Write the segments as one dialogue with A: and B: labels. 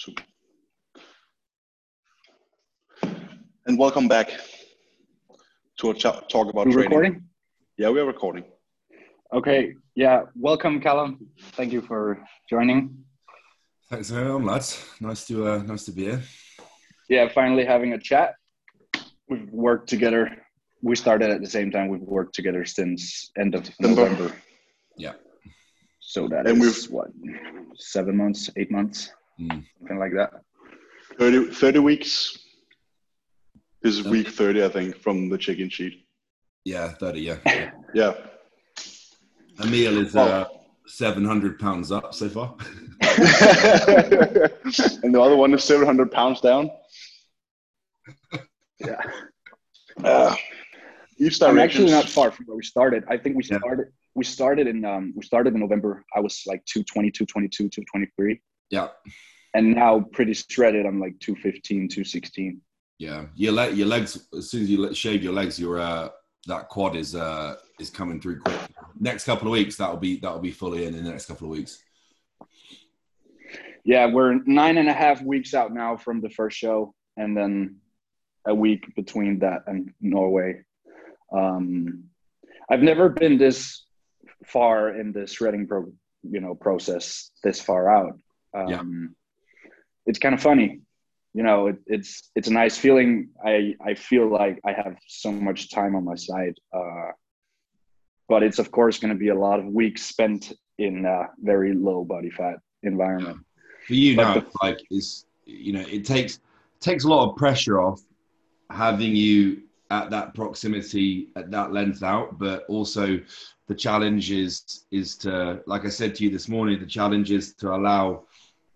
A: Super. And welcome back to a ch- talk about
B: We're
A: training.
B: recording?
A: Yeah, we are recording.
B: Okay. Yeah. Welcome, Callum. Thank you for joining.
C: Thanks very much, lads. Nice to uh, nice to be here.
B: Yeah, finally having a chat. We've worked together. We started at the same time. We've worked together since end of
A: November.
B: November.
C: Yeah.
B: So that
A: And
B: is what seven months, eight months,
C: Mm.
B: something like that.
A: 30, 30 weeks. This is
C: Yeah.
A: week 30, I think, from the check-in sheet.
C: Yeah, thirty. Yeah. yeah.
A: Yeah.
C: Emil is uh, seven hundred pounds up so far.
A: and the other one is 700 pounds down.
B: Yeah.
A: Uh, each
B: I'm actually not far from where we started. I think we
C: Yeah.
B: started. We started in um, we started in November. I was like 220, 222, 223.
C: Yeah,
B: And now pretty shredded. I'm like 215, 216.
C: yeah. Your le- your legs. As soon as you let- shave your legs, your uh, that quad is uh, is coming through quick. Next couple of weeks, that'll be that'll be fully in in the next couple of weeks.
B: Yeah, we're nine and a half weeks out now from the first show, and then a week between that and Norway. Um, I've never been this far in the shredding pro, you know, process this far out. Um,
C: Yeah.
B: It's kind of funny, you know. It, it's it's a nice feeling. I I feel like I have so much time on my side, uh, but it's of course going to be a lot of weeks spent in a very low body fat environment.
C: For you
B: But
C: now,
B: the-
C: like is you know it takes takes a lot of pressure off having you at that proximity at that length out, but also the challenge is is to like I said to you this morning, the challenge is to allow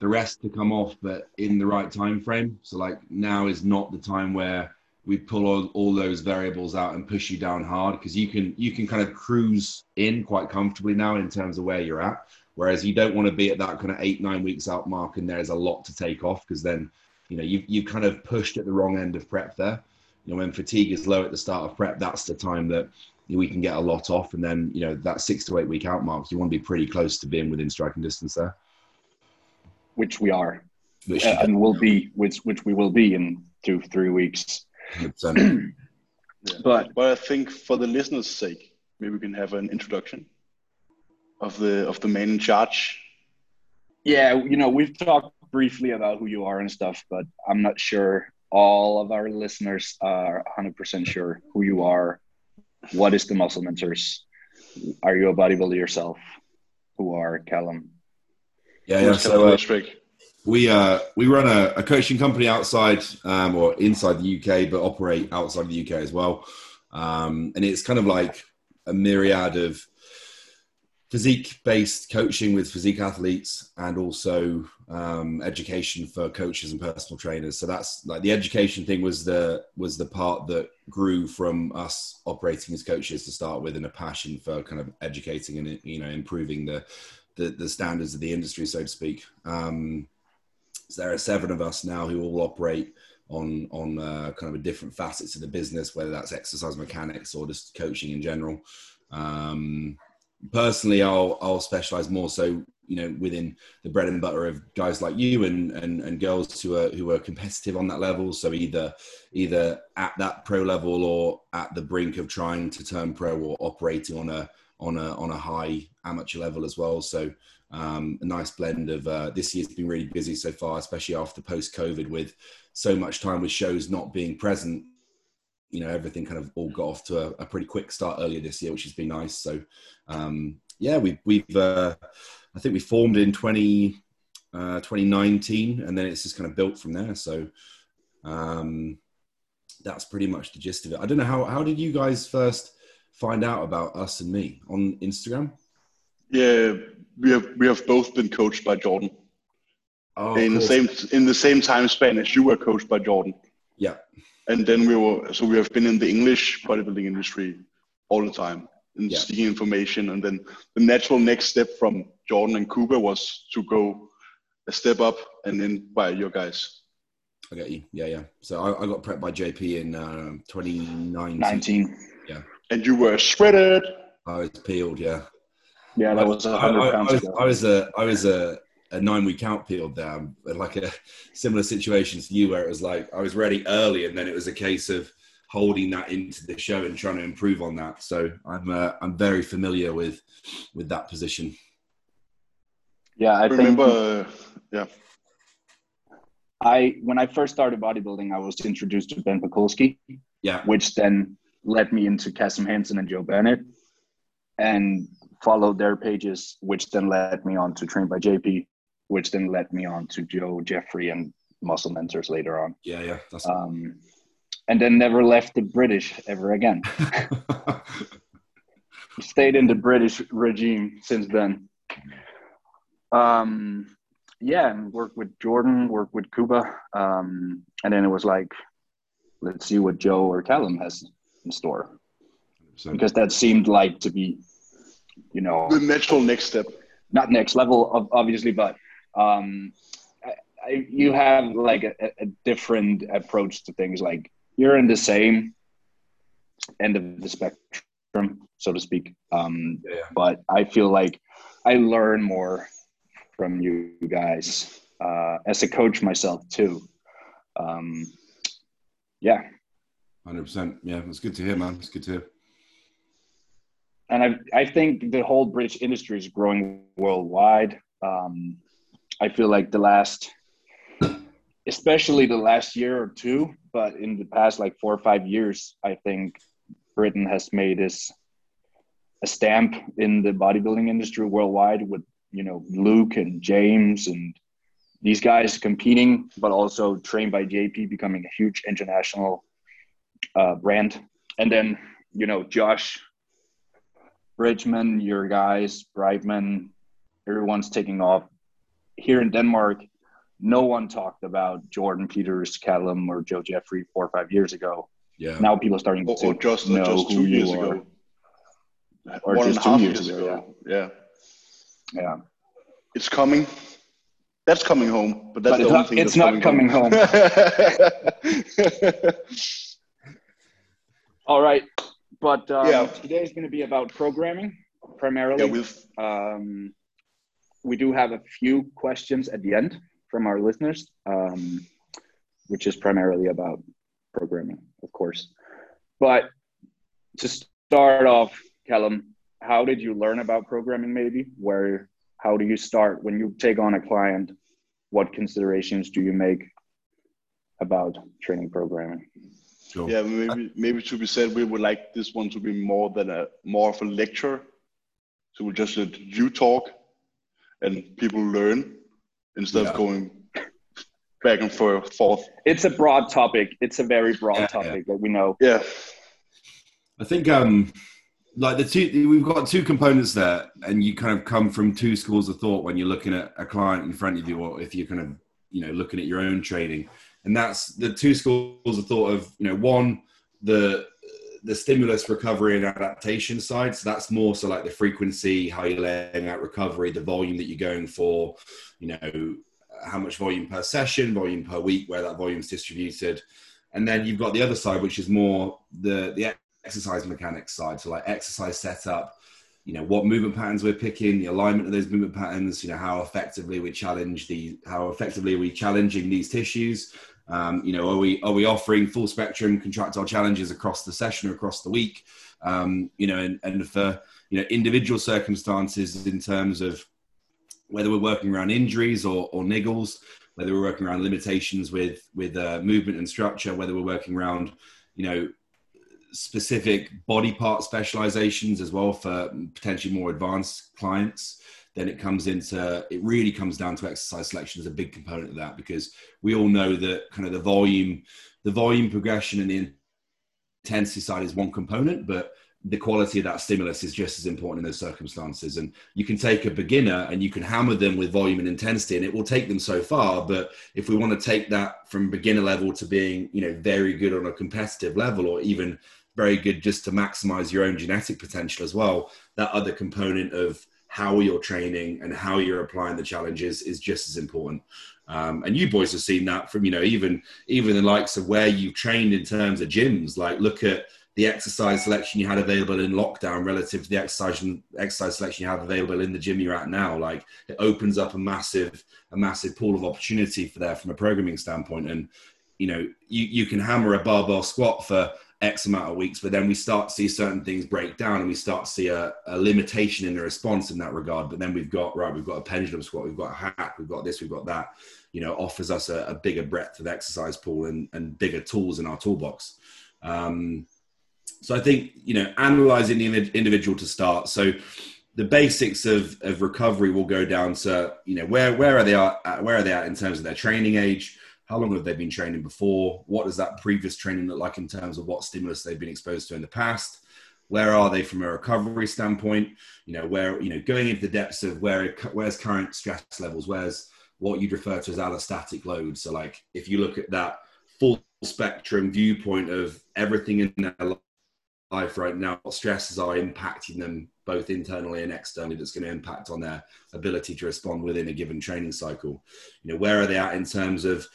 C: the rest to come off, but in the right time frame. So like now is not the time where we pull all, all those variables out and push you down hard because you can you can kind of cruise in quite comfortably now in terms of where you're at. Whereas you don't want to be at that kind of eight nine weeks out mark and there's a lot to take off because then you know you you kind of pushed at the wrong end of prep there. You know when fatigue is low at the start of prep, that's the time that we can get a lot off, and then you know that six to eight week out mark, you want to be pretty close to being within striking distance there.
B: Which we are
C: Which
B: uh, and will be which which we will be in two three weeks.
A: Yeah.
B: but
A: But I think for the listeners' sake, maybe we can have an introduction of the of the man in charge.
B: yeah you know we've talked briefly about who you are and stuff but i'm not sure all of our listeners are 100% sure who you are. What is the muscle mentors? Are you a bodybuilder yourself? Who are callum
C: yeah, yeah. So uh, we uh, we run a, a coaching company outside um, or inside the UK, but operate outside the UK as well. Um, and it's kind of like a myriad of physique-based coaching with physique athletes, and also um, education for coaches and personal trainers. So that's like the education thing was the was the part that grew from us operating as coaches to start with, and a passion for kind of educating and you know improving the the, the standards of the industry, so to speak. Um, so there are seven of us now who all operate on on uh, kind of a different facets of the business, whether that's exercise mechanics or just coaching in general. Um, personally, I'll I'll specialize more so you know within the bread and butter of guys like you and and, and girls who are who are competitive on that level. So either either at that pro level or at the brink of trying to turn pro or operating on a on a on a high amateur level as well. So um, a nice blend of uh, this year's been really busy so far, especially after post COVID with so much time with shows not being present. You know, everything kind of all got off to a, a pretty quick start earlier this year, which has been nice. So um, yeah, we, we've uh, I think we formed in 20, uh, 2019, and then it's just kind of built from there. So um, that's pretty much the gist of it. I don't know how how did you guys first find out about us and me on Instagram?
A: Yeah, we have we have both been coached by Jordan
C: Oh,
A: in the same in the same time span as you were coached by Jordan.
C: Yeah,
A: And then we were so we have been in the English bodybuilding industry all the time and
C: Yeah.
A: seeking information. And then the natural next step from Jordan and Cooper was to go a step up and then by your guys.
C: I get you. Yeah, yeah. So I, I got prepped by JP in uh, 2019.
B: 19
A: And you were shredded.
C: I was peeled. Yeah.
B: yeah that was
C: I,
B: 100
C: I- I
B: pounds
C: was, I was a I was a, a nine week out period there, like a similar situation to you, where it was like I was ready early, and then it was a case of holding that into the show and trying to improve on that. So I'm uh, I'm very familiar with with that position.
B: Yeah, I
A: remember.
B: Think,
A: yeah.
B: I when I first started bodybuilding, I was introduced to Ben Pakulski.
C: Yeah.
B: Which then led me into Kassem Hanson and Joe Bennett, and followed their pages, which then led me on to Train by JP, which then led me on to Joe Jeffrey and Muscle Mentors later on.
C: Yeah, yeah.
B: That's um, and then never left the British ever again. Stayed in the British regime since then. Um, yeah, and worked with Jordan, worked with Cuba. um, and then it was like, let's see what Joe or Callum has store, 100%. because that seemed like to be, you know,
A: the natural next step.
B: Not next level, of, obviously, but um, I, I, you have like a, a different approach to things. Like you're in the same end of the spectrum, so to speak. Um, yeah. But I feel like I learn more from you guys uh, as a coach myself too. Um, yeah.
C: Hundred percent. Yeah, it's good to hear, man. It's good to hear.
B: And I, I think the whole British industry is growing worldwide. Um, I feel like the last, especially the last year or two, but in the past like four or five years, I think Britain has made this a stamp in the bodybuilding industry worldwide with you know Luke and James and these guys competing, but also trained by JP becoming a huge international uh, brand. And then you know Josh Bridgman, your guys, Brightman, everyone's taking off. Here in Denmark, no one talked about Jordan Peters, Callum, or Joe Jeffrey four or five years ago.
C: Yeah.
B: Now people are starting to
A: or, just, know just who you are. Ago.
B: Or One just two years ago.
A: ago. Yeah.
B: Yeah. Yeah.
A: It's coming. That's coming home, but that's but the only
B: not,
A: thing.
B: It's not coming, home. home. All right, but um, yeah. today is going to be about programming primarily. Yeah, um, we do have a few questions at the end from our listeners, um, which is primarily about programming, of course. But to start off, Callum, how did you learn about programming? Maybe where how do you start when you take on a client what considerations do you make about training programming
A: sure. yeah maybe maybe to be said we would like this one to be more than a more of a lecture so we just let you talk and people learn instead yeah. of going back and forth
B: it's a broad topic it's a very broad yeah, topic yeah. that we know
A: yeah
C: i think um like the two we've got two components there and you kind of come from two schools of thought when you're looking at a client in front of you or if you're kind of you know looking at your own training and that's the two schools of thought of you know one the the stimulus recovery and adaptation side so that's more so like the frequency how you're laying out recovery the volume that you're going for you know how much volume per session volume per week where that volume is distributed and then you've got the other side which is more the the exercise mechanics side. So like exercise setup, you know, what movement patterns we're picking, the alignment of those movement patterns, you know, how effectively we challenge the, how effectively are we challenging these tissues? Um, you know, are we, are we offering full spectrum contractile challenges across the session or across the week? Um, you know, and, and for, you know, individual circumstances in terms of whether we're working around injuries or, or niggles, whether we're working around limitations with, with uh, movement and structure, whether we're working around, you know, specific body part specializations as well for potentially more advanced clients then it comes into it really comes down to exercise selection as a big component of that because we all know that kind of the volume the volume progression and the intensity side is one component but the quality of that stimulus is just as important in those circumstances and you can take a beginner and you can hammer them with volume and intensity and it will take them so far but if we want to take that from beginner level to being you know very good on a competitive level or even very good just to maximize your own genetic potential as well. That other component of how you're training and how you're applying the challenges is just as important. Um, and you boys have seen that from you know even even the likes of where you've trained in terms of gyms. Like look at the exercise selection you had available in lockdown relative to the exercise exercise selection you have available in the gym you're at now like it opens up a massive a massive pool of opportunity for there from a programming standpoint and you know you, you can hammer a barbell squat for x amount of weeks but then we start to see certain things break down and we start to see a, a limitation in the response in that regard. But then we've got right we've got a pendulum squat we've got a hack we've got this we've got that you know offers us a, a bigger breadth of exercise pool and, and bigger tools in our toolbox. Um, so I think you know analyzing the individual to start. So the basics of, of recovery will go down to you know where where are they at where are they at in terms of their training age how long have they been training before? What does that previous training look like in terms of what stimulus they've been exposed to in the past? Where are they from a recovery standpoint? You know where you know going into the depths of where where's current stress levels? Where's what you'd refer to as allostatic load so like if you look at that full spectrum viewpoint of everything in their life right now, what stresses are impacting them both internally and externally that's going to impact on their ability to respond within a given training cycle. You know, where are they at in terms of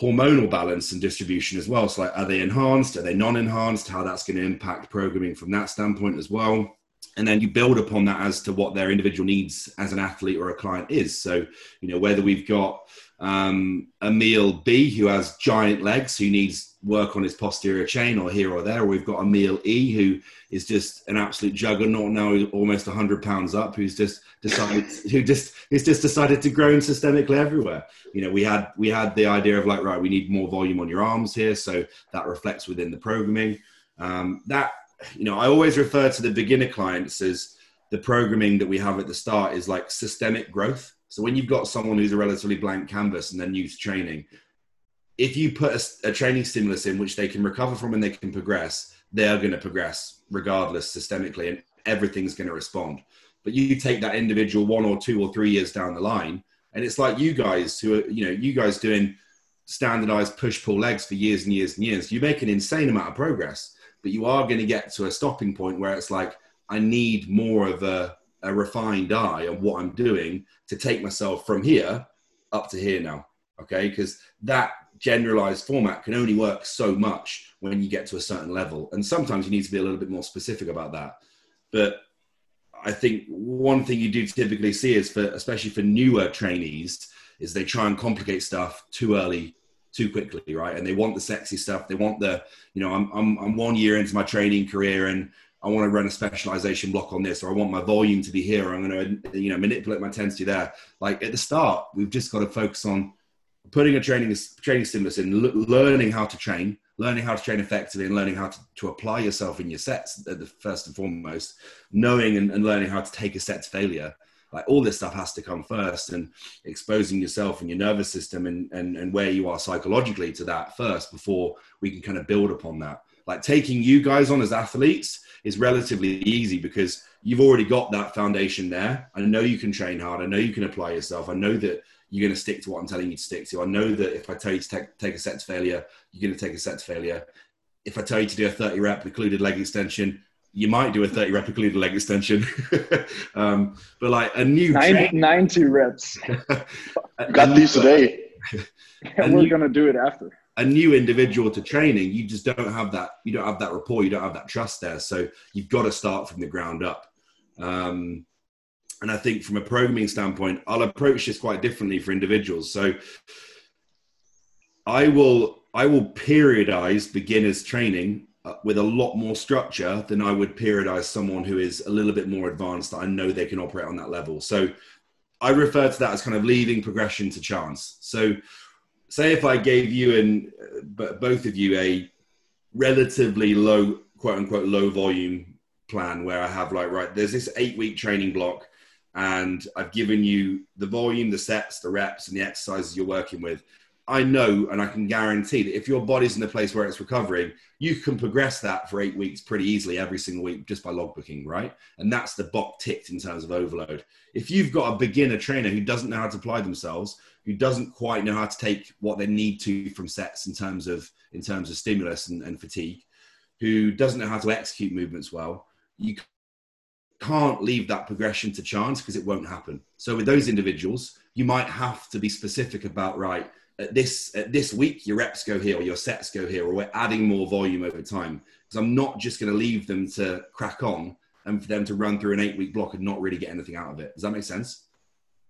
C: hormonal balance and distribution as well? So like, are they enhanced? Are they non-enhanced? How that's going to impact programming from that standpoint as well. And then you build upon that as to what their individual needs as an athlete or a client is. So, you know, whether we've got um, Emil B, who has giant legs, who needs work on his posterior chain or here or there. We've got Emil E, who is just an absolute juggernaut now, almost 100 pounds up, who's just decided, who just who's just decided to grow systemically everywhere. You know, we had we had the idea of like, right, we need more volume on your arms here, so that reflects within the programming. Um, that you know, I always refer to the beginner clients as the programming that we have at the start is like systemic growth so when you've got someone who's a relatively blank canvas and they're new to training, if you put a, a, training stimulus in which they can recover from and they can progress, they're going to progress regardless systemically, and everything's going to respond. But you take that individual one or two or three years down the line, and it's like you guys who are, you know, you guys doing standardized push pull legs for years and years and years. You make an insane amount of progress, but you are going to get to a stopping point where it's like, I need more of a a refined eye on what I'm doing to take myself from here up to here now. Okay, because that generalized format can only work so much when you get to a certain level, and sometimes you need to be a little bit more specific about that. But I think one thing you do typically see is for, especially for newer trainees, is they try and complicate stuff too early, too quickly, right? And they want the sexy stuff. They want the, you know, I'm, I'm, I'm one year into my training career and I want to run a specialization block on this, or I want my volume to be here, I'm going to, you know, manipulate my intensity there. Like at the start, we've just got to focus on putting a training training stimulus in, l- learning how to train, learning how to train effectively, and learning how to, to apply yourself in your sets at the first and foremost. Knowing and, and learning how to take a set to failure. Like all this stuff has to come first, and exposing yourself and your nervous system and, and and where you are psychologically to that first before we can kind of build upon that. Like taking you guys on as athletes is relatively easy because you've already got that foundation there. I know you can train hard. I know you can apply yourself. I know that you're going to stick to what I'm telling you to stick to. I know that if I tell you to take, take a set to failure, you're going to take a set to failure. If I tell you to do a 30 rep included leg extension, you might do a 30 rep included leg extension. um, but like a new
B: 90, 90 reps.
A: Got these today.
B: we're going to do it after
C: a new individual to training, you just don't have that. You don't have that rapport. You don't have that trust there. So you've got to start from the ground up. Um, and I think from a programming standpoint, I'll approach this quite differently for individuals. So I will I will periodize beginners training uh, with a lot more structure than I would periodize someone who is a little bit more advanced that I know they can operate on that level. So I refer to that as kind of leaving progression to chance. So say if I gave you and uh, both of you a relatively low, quote unquote, low volume plan where I have like, right, there's this eight week training block and I've given you the volume, the sets, the reps, and the exercises you're working with. I know and I can guarantee that if your body's in a place where it's recovering, you can progress that for eight weeks pretty easily every single week just by logbooking, right? And that's the box ticked in terms of overload. If you've got a beginner trainer who doesn't know how to apply themselves, who doesn't quite know how to take what they need to from sets in terms of in terms of stimulus and, and fatigue, who doesn't know how to execute movements well, you can't leave that progression to chance because it won't happen. So with those individuals, you might have to be specific about right at this at this week your reps go here or your sets go here or we're adding more volume over time. Because i'm not just going to leave them to crack on and for them to run through an eight week block and not really get anything out of it. Does that make sense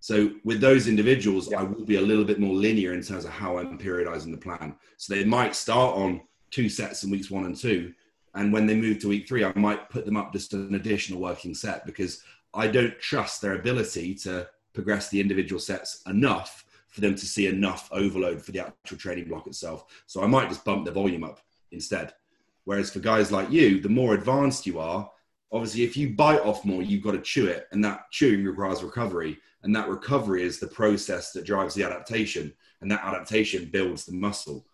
C: so with those individuals yeah. i will be a little bit more linear in terms of how i'm periodizing the plan so they might start on two sets in weeks one and two and when they move to week three i might put them up just an additional working set because i don't trust their ability to progress the individual sets enough for them to see enough overload for the actual training block itself. So I might just bump the volume up instead. Whereas for guys like you, the more advanced you are, obviously if you bite off more, you've got to chew it, and that chewing requires recovery. And that recovery is the process that drives the adaptation, and that adaptation builds the muscle.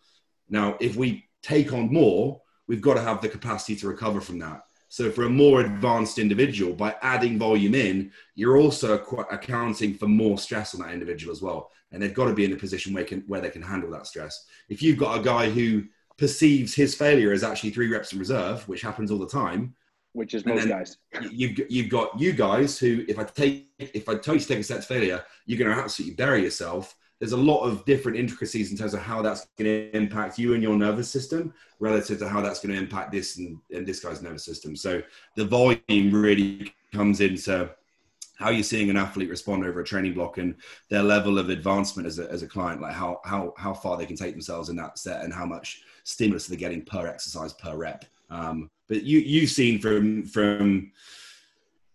C: Now, if we take on more, we've got to have the capacity to recover from that. So for a more advanced individual, by adding volume in, you're also accounting for more stress on that individual as well. And they've got to be in a position where, can, where they can handle that stress. If you've got a guy who perceives his failure as actually three reps in reserve, which happens all the time,
B: which is most guys.
C: You've you've got you guys who, if I take if I tell you to take a set to failure, you're going to absolutely bury yourself there's a lot of different intricacies in terms of how that's going to impact you and your nervous system relative to how that's going to impact this and, and this guy's nervous system. So the volume really comes into how you're seeing an athlete respond over a training block and their level of advancement as a, as a client, like how, how, how far they can take themselves in that set and how much stimulus they're getting per exercise, per rep. Um, but you, you've seen from, from,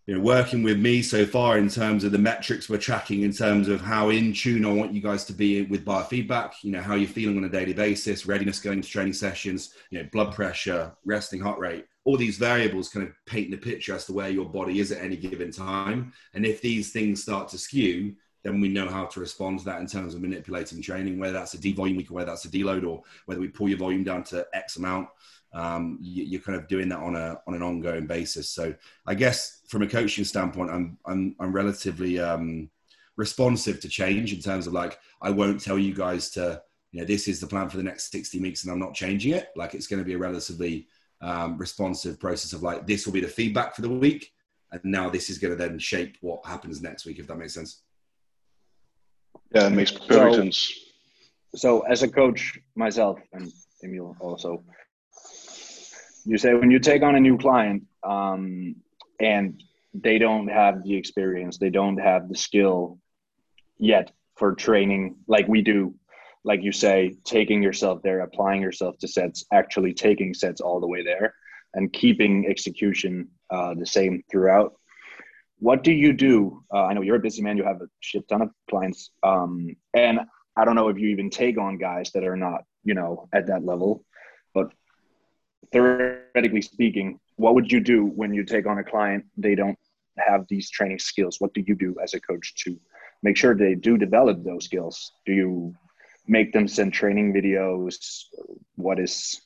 C: you know, working with me so far in terms of the metrics we're tracking in terms of how in tune I want you guys to be with biofeedback, you know, how you're feeling on a daily basis, readiness going to training sessions, you know, blood pressure, resting heart rate, all these variables kind of paint the picture as to where your body is at any given time. And if these things start to skew, then we know how to respond to that in terms of manipulating training, whether that's a devolume week or whether that's a deload or whether we pull your volume down to X amount um, you, are kind of doing that on a on an ongoing basis. So I guess from a coaching standpoint, I'm I'm I'm relatively um, responsive to change in terms of like I won't tell you guys to you know this is the plan for the next 60 weeks and I'm not changing it. Like it's going to be a relatively um, responsive process of like this will be the feedback for the week, and now this is going to then shape what happens next week. If that makes sense.
A: Yeah, it makes perfect so, sense.
B: So as a coach myself and Emil also you say when you take on a new client um, and they don't have the experience they don't have the skill yet for training like we do like you say taking yourself there applying yourself to sets actually taking sets all the way there and keeping execution uh, the same throughout. What do you do? Uh, i know you're a busy man you have a shit ton of clients um, and i don't know if you even take on guys that are not you know at that level theoretically speaking, what would you do when you take on a client they don't have these training skills? What do you do as a coach to make sure they do develop those skills? Do you make them send training videos? What is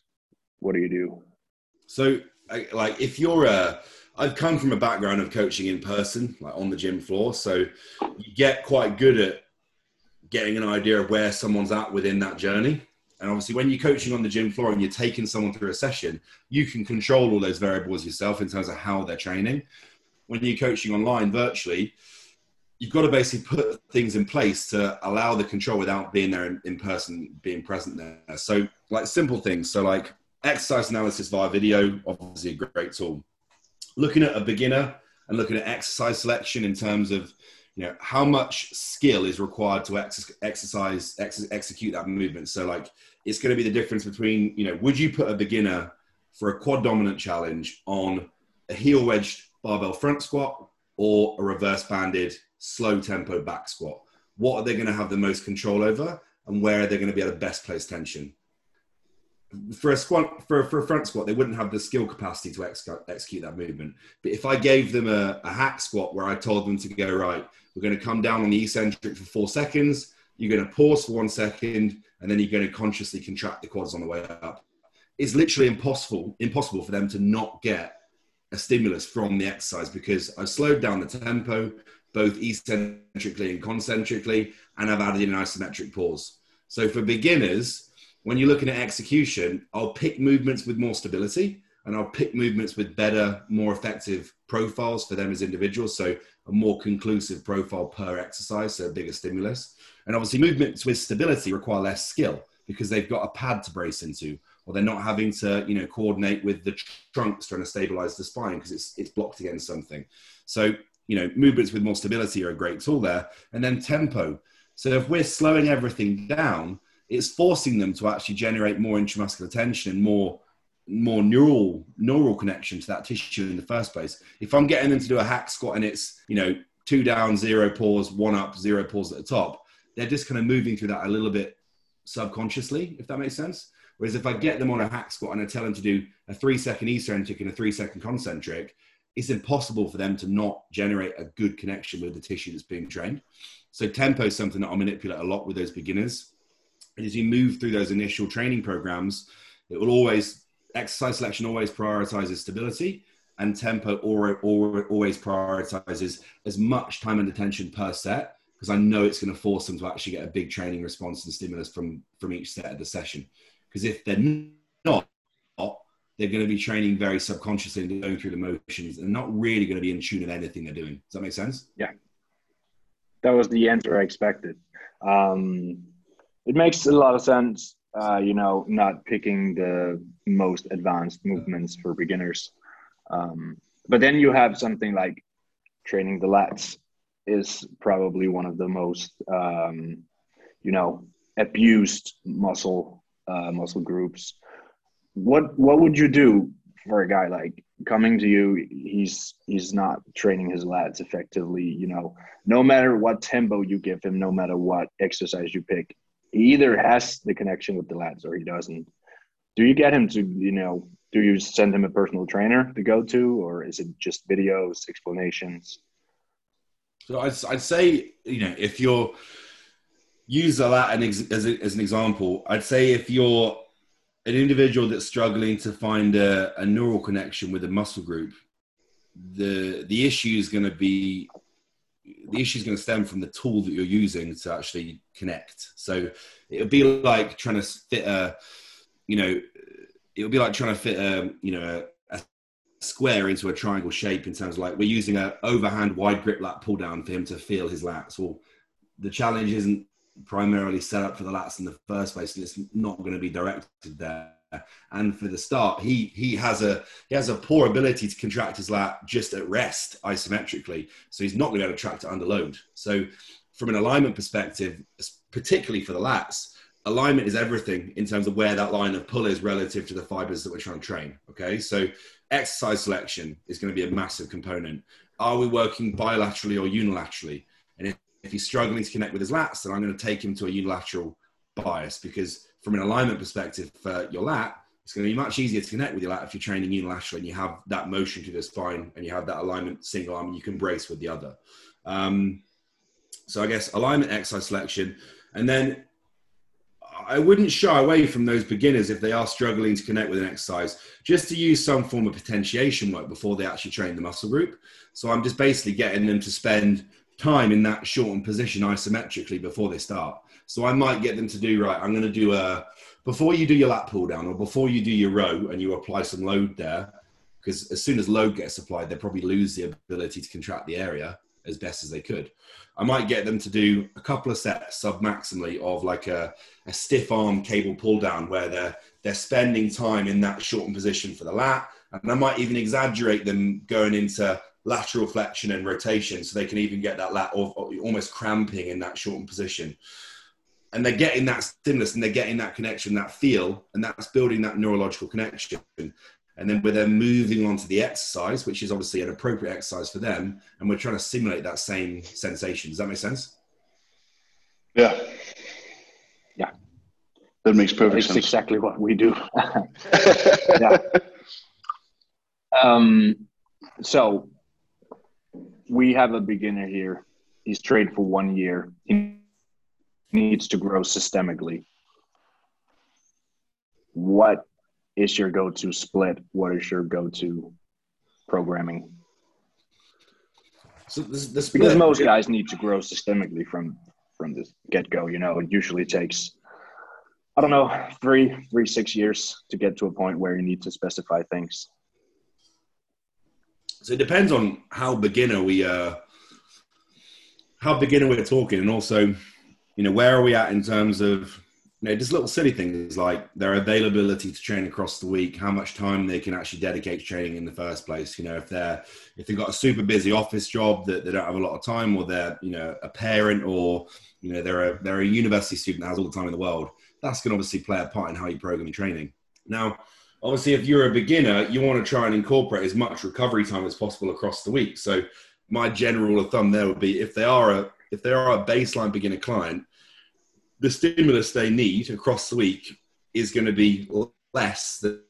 B: what do you do?
C: So, like, if you're a I've come from a background of coaching in person, like on the gym floor. So you get quite good at getting an idea of where someone's at within that journey. And obviously, when you're coaching on the gym floor and you're taking someone through a session, you can control all those variables yourself in terms of how they're training. When you're coaching online virtually, you've got to basically put things in place to allow the control without being there in, in person, being present there. So, like simple things. So, like exercise analysis via video, obviously a great tool. Looking at a beginner and looking at exercise selection in terms of you know how much skill is required to ex- exercise ex- execute that movement. So like it's going to be the difference between you know would you put a beginner for a quad dominant challenge on a heel wedged barbell front squat or a reverse banded slow tempo back squat? What are they going to have the most control over and where are they going to be at the best place tension for a squat for, for a front squat they wouldn't have the skill capacity to ex- execute that movement. But if i gave them a, a hack squat where i told them to go right we're going to come down on the eccentric for four seconds you're going to pause for one second and then you're going to consciously contract the quads on the way up it's literally impossible impossible for them to not get a stimulus from the exercise because i've slowed down the tempo both eccentrically and concentrically and i've added in an isometric pause. So for beginners when you're looking at execution, I'll pick movements with more stability and I'll pick movements with better, more effective profiles for them as individuals. So a more conclusive profile per exercise, so a bigger stimulus. And obviously, movements with stability require less skill because they've got a pad to brace into, or they're not having to, you know, coordinate with the trunks trying to stabilize the spine because it's it's blocked against something. So, you know, movements with more stability are a great tool there. And then tempo. So if we're slowing everything down, it's forcing them to actually generate more intramuscular tension and more more neural neural connection to that tissue in the first place. If I'm getting them to do a hack squat and it's you know two down, zero pause, one up, zero pause at the top, they're just kind of moving through that a little bit subconsciously, if that makes sense. Whereas if I get them on a hack squat and I tell them to do a three second eccentric and a three second concentric, it's impossible for them to not generate a good connection with the tissue that's being trained. So tempo is something that I manipulate a lot with those beginners. As you move through those initial training programs, it will always exercise selection always prioritizes stability and tempo or, or, always prioritizes as much time and attention per set because I know it's going to force them to actually get a big training response and stimulus from from each set of the session. Because if they're not, they're going to be training very subconsciously and going through the motions and not really going to be in tune with anything they're doing. Does that make sense?
B: Yeah, that was the answer I expected. Um, it makes a lot of sense. Uh, you know, not picking the most advanced movements for beginners. Um, but then you have something like training the lats is probably one of the most um, you know abused muscle uh, muscle groups. What what would you do for a guy like coming to you? He's he's not training his lats effectively. You know, no matter what tempo you give him, no matter what exercise you pick, he either has the connection with the lats or he doesn't. Do you get him to you know? Do you send him a personal trainer to go to, or is it just videos, explanations?
C: So I'd, I'd say, you know, if you're use that as, a, as an example, I'd say if you're an individual that's struggling to find a, a neural connection with a muscle group, the the issue is going to be the issue is going to stem from the tool that you're using to actually connect. So it'll be like trying to fit a, you know, it'll be like trying to fit a, you know, a square into a triangle shape in terms of like we're using a overhand wide grip lat pull down for him to feel his lats. Well, the challenge isn't primarily set up for the lats in the first place, and it's not going to be directed there. And for the start, he he has a he has a poor ability to contract his lat just at rest isometrically, so he's not going to be able to tract it under load. So, from an alignment perspective, particularly for the lats, alignment is everything in terms of where that line of pull is relative to the fibers that we're trying to train. Okay, so exercise selection is going to be a massive component. Are we working bilaterally or unilaterally? And if, if he's struggling to connect with his lats, then I'm going to take him to a unilateral bias because from an alignment perspective for your lat, it's going to be much easier to connect with your lat if you're training unilaterally and you have that motion to the spine and you have that alignment single arm and you can brace with the other. Um, so I guess alignment, exercise selection, and then I wouldn't shy away from those beginners if they are struggling to connect with an exercise, just to use some form of potentiation work before they actually train the muscle group. So I'm just basically getting them to spend time in that shortened position isometrically before they start. So I might get them to do right. I'm going to do a before you do your lat pull down or before you do your row and you apply some load there, because as soon as load gets applied, they probably lose the ability to contract the area as best as they could. I might get them to do a couple of sets sub maximally of like a, a stiff arm cable pull down where they're they're spending time in that shortened position for the lat. And I might even exaggerate them going into lateral flexion and rotation so they can even get that lat or almost cramping in that shortened position. And they're getting that stimulus and they're getting that connection, that feel, and that's building that neurological connection and then we're then moving on to the exercise, which is obviously an appropriate exercise for them, and we're trying to simulate that same sensation. Does that make sense?
A: Yeah.
B: Yeah.
A: That makes perfect
B: it's
A: sense.
B: exactly what we do. yeah. Um, so we have a beginner here. He's trained for one year. He needs to grow systemically. What is your go-to split? What is your go-to programming?
C: So this, this
B: because most guys need to grow systemically from from the get-go. You know, it usually takes I don't know three three six years to get to a point where you need to specify things.
C: So it depends on how beginner we uh how beginner we're talking, and also you know, where are we at in terms of you know, just little silly things like their availability to train across the week, how much time they can actually dedicate to training in the first place. You know, if they're if they've got a super busy office job that they don't have a lot of time, or they're you know a parent, or you know they're a they're a university student that has all the time in the world. That's going to obviously play a part in how you program your training. Now, obviously, if you're a beginner, you want to try and incorporate as much recovery time as possible across the week. So, my general rule of thumb there would be if they are a if they are a baseline beginner client the stimulus they need across the week is going to be less than,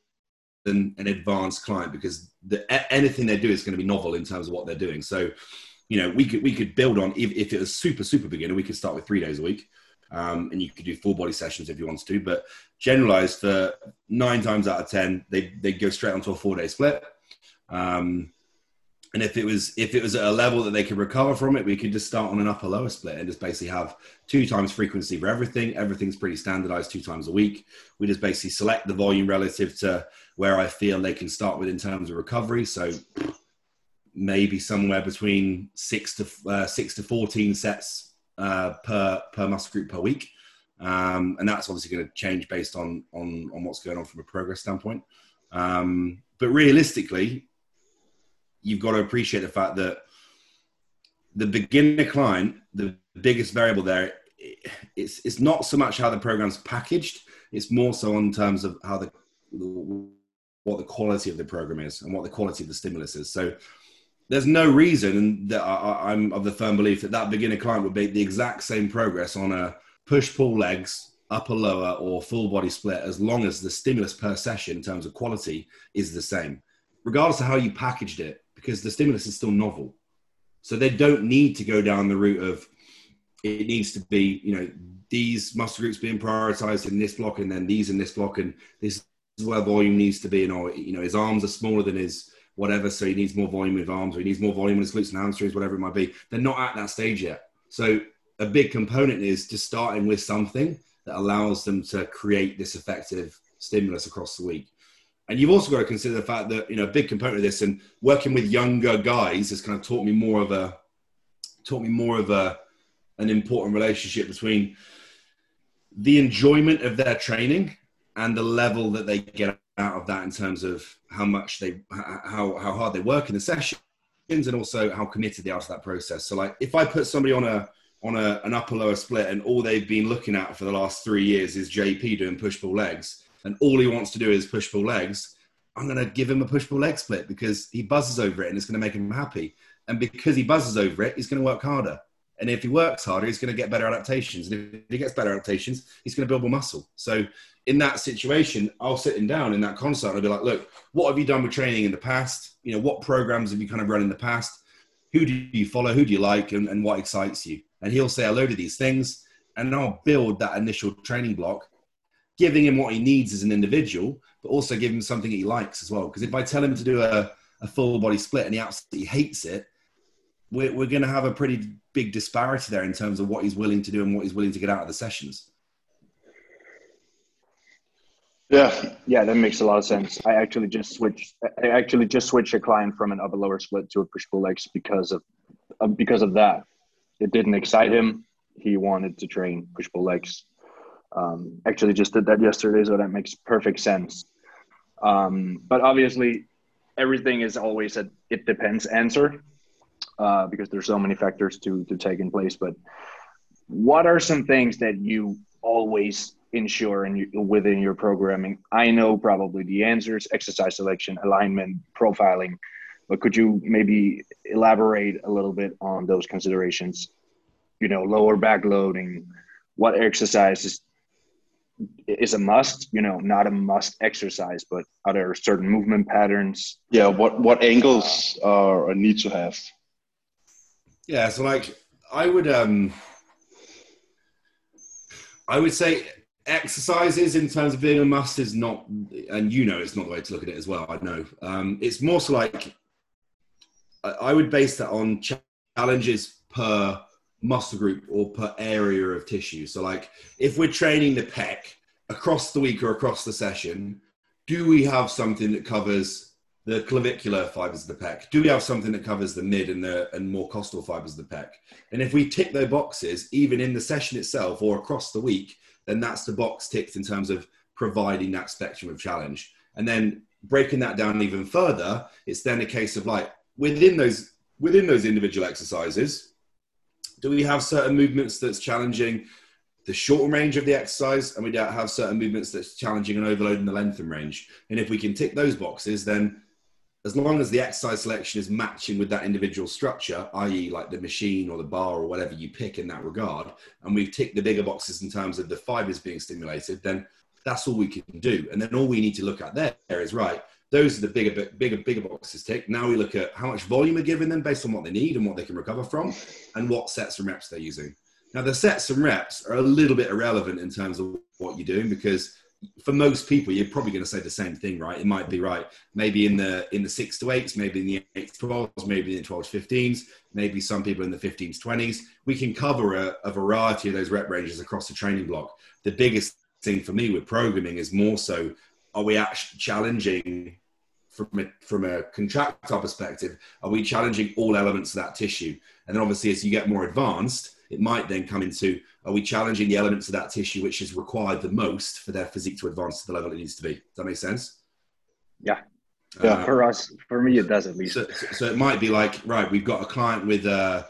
C: an advanced client because the, anything they do is going to be novel in terms of what they're doing. So, you know, we could we could build on if, if it was super super beginner, we could start with three days a week, um, and you could do full body sessions if you wanted to. But generalized for nine times out of ten, they they go straight onto a four day split. Um, and if it was if it was at a level that they could recover from it, we could just start on an upper lower split and just basically have two times frequency for everything. Everything's pretty standardized two times a week. We just basically select the volume relative to where I feel they can start with in terms of recovery. So maybe somewhere between six to uh, six to fourteen sets uh, per per muscle group per week, um, and that's obviously going to change based on on on what's going on from a progress standpoint. Um, but realistically, you've got to appreciate the fact that the beginner client, the biggest variable there, it's it's not so much how the program's packaged. It's more so in terms of how the what the quality of the program is and what the quality of the stimulus is. So there's no reason that I, I'm of the firm belief that that beginner client would make the exact same progress on a push pull legs upper lower or full body split as long as the stimulus per session in terms of quality is the same regardless of how you packaged it because the stimulus is still novel. So they don't need to go down the route of it needs to be, you know, these muscle groups being prioritized in this block and then these in this block and this is where volume needs to be. And, or, you know, his arms are smaller than his whatever, so he needs more volume with arms or he needs more volume in his glutes and hamstrings, whatever it might be. They're not at that stage yet. So a big component is just starting with something that allows them to create this effective stimulus across the week. And you've also got to consider the fact that, you know, a big component of this and working with younger guys has kind of taught me more of a, taught me more of a, an important relationship between the enjoyment of their training and the level that they get out of that in terms of how much they, how, how hard they work in the sessions and also how committed they are to that process. So like if I put somebody on a, on a, an upper lower split and all they've been looking at for the last three years is JP doing push pull legs, and all he wants to do is push pull legs, I'm going to give him a push pull leg split because he buzzes over it and it's going to make him happy. And because he buzzes over it, he's going to work harder. And if he works harder, he's going to get better adaptations. And if he gets better adaptations, he's going to build more muscle. So in that situation, I'll sit him down in that consult and I'll be like, look, what have you done with training in the past? You know, what programs have you kind of run in the past? Who do you follow? Who do you like? And, and what excites you? And he'll say a load of these things. And I'll build that initial training block giving him what he needs as an individual, but also give him something he likes as well. Because if I tell him to do a, a full body split and he absolutely hates it, we're, we're going to have a pretty big disparity there in terms of what he's willing to do and what he's willing to get out of the sessions.
B: Yeah, yeah, that makes a lot of sense. I actually just switched. I actually just switched a client from an upper lower split to a push pull legs because of uh, because of that. It didn't excite him. He wanted to train push pull legs um, actually, just did that yesterday, so that makes perfect sense. Um, but obviously, everything is always a it depends answer uh, because there's so many factors to to take in place. But what are some things that you always ensure in you, within your programming? I know probably the answers: exercise selection, alignment, profiling. But could you maybe elaborate a little bit on those considerations? You know, lower back loading, what exercises is a must you know not a must exercise but are there certain movement patterns?
A: Yeah what what angles are a need to have?
C: Yeah so like i would um i would say exercises in terms of being a must is not and you know it's not the way to look at it as well i know. Um it's more so like i would base that on challenges per muscle group or per area of tissue. So, like if we're training the pec across the week or across the session, do we have something that covers the clavicular fibers of the pec? Do we have something that covers the mid and the and more costal fibers of the pec? And if we tick those boxes, even in the session itself or across the week, then that's the box ticked in terms of providing that spectrum of challenge. And then breaking that down even further, it's then a case of like within those within those individual exercises, do we have certain movements that's challenging the short range of the exercise, and we don't have certain movements that's challenging and overloading the length and range? And if we can tick those boxes, then as long as the exercise selection is matching with that individual structure, i.e., like the machine or the bar or whatever you pick in that regard, and we've ticked the bigger boxes in terms of the fibers being stimulated, then that's all we can do. And then all we need to look at there is right. Those are the bigger, bigger, bigger boxes tick. Now we look at how much volume we're giving them based on what they need and what they can recover from, and what sets and reps they're using. Now the sets and reps are a little bit irrelevant in terms of what you're doing because for most people, you're probably going to say the same thing, right? It might be right. Maybe in the in the six to eights, maybe in the eight to twelves, maybe in the twelves, fifteens, maybe some people in the fifteens, twenties. We can cover a, a variety of those rep ranges across the training block. The biggest thing for me with programming is more so: are we actually challenging from a, from a contractile perspective? Are we challenging all elements of that tissue? And then obviously, as you get more advanced, it might then come into are we challenging the elements of that tissue which is required the most for their physique to advance to the level it needs to be? Does that make sense?
B: Yeah. Yeah, uh, for us, for me, it does at least.
C: So, so, it might be like, right, we've got a client with uh,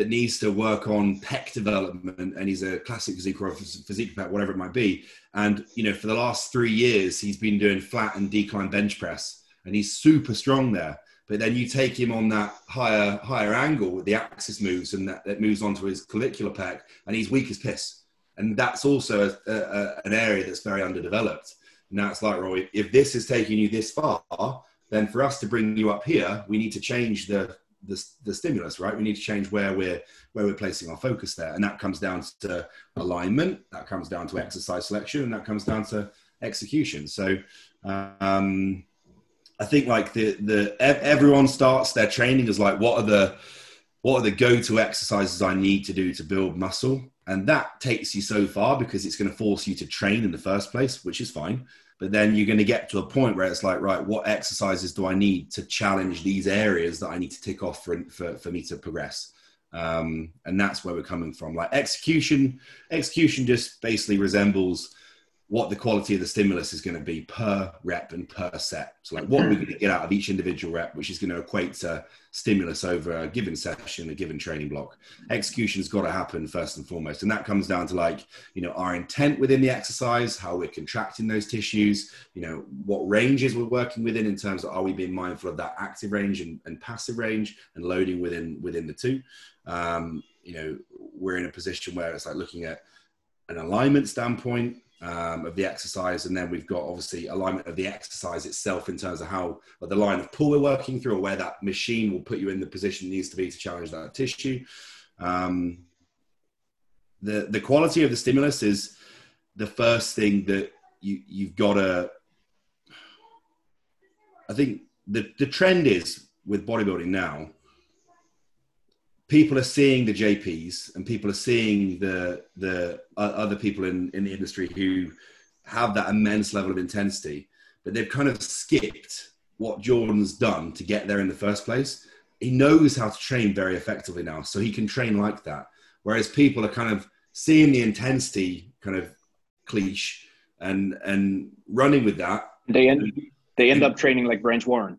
C: that needs to work on pec development, and he's a classic physique or physique pec, whatever it might be. And you know, for the last three years, he's been doing flat and decline bench press, and he's super strong there. But then you take him on that higher higher angle with the axis moves and that, that moves onto his clavicular pec and he's weak as piss. And that's also a, a, an area that's very underdeveloped. Now it's like roy if this is taking you this far then for us to bring you up here we need to change the the, the stimulus right? We need to change where we're where we're placing our focus there. And that comes down to alignment that comes down to exercise selection and that comes down to execution. So um I think like the the everyone starts their training as like what are the what are the go-to exercises I need to do to build muscle, and that takes you so far because it's going to force you to train in the first place, which is fine. But then you're going to get to a point where it's like, right, what exercises do I need to challenge these areas that I need to tick off for for, for me to progress? Um, and that's where we're coming from. Like execution, execution just basically resembles what the quality of the stimulus is going to be per rep and per set. So, like, what are we going to get out of each individual rep, which is going to equate to stimulus over a given session, a given training block. Execution's got to happen first and foremost, and that comes down to like, you know, our intent within the exercise, how we're contracting those tissues, you know, what ranges we're working within in terms of are we being mindful of that active range and, and passive range and loading within within the two. Um, you know, we're in a position where it's like looking at an alignment standpoint um, of the exercise, and then we've got obviously alignment of the exercise itself in terms of how the line of pull we're working through, or where that machine will put you in the position needs to be to challenge that tissue. Um, the the quality of the stimulus is the first thing that you you've got to. I think the the trend is with bodybuilding now people are seeing the JPs and people are seeing the the uh, other people in in the industry who have that immense level of intensity, but they've kind of skipped what Jordan's done to get there in the first place. He knows how to train very effectively now, so he can train like that. Whereas people are kind of seeing the intensity kind of cliche and and running with that.
B: They end they end up training like Branch Warren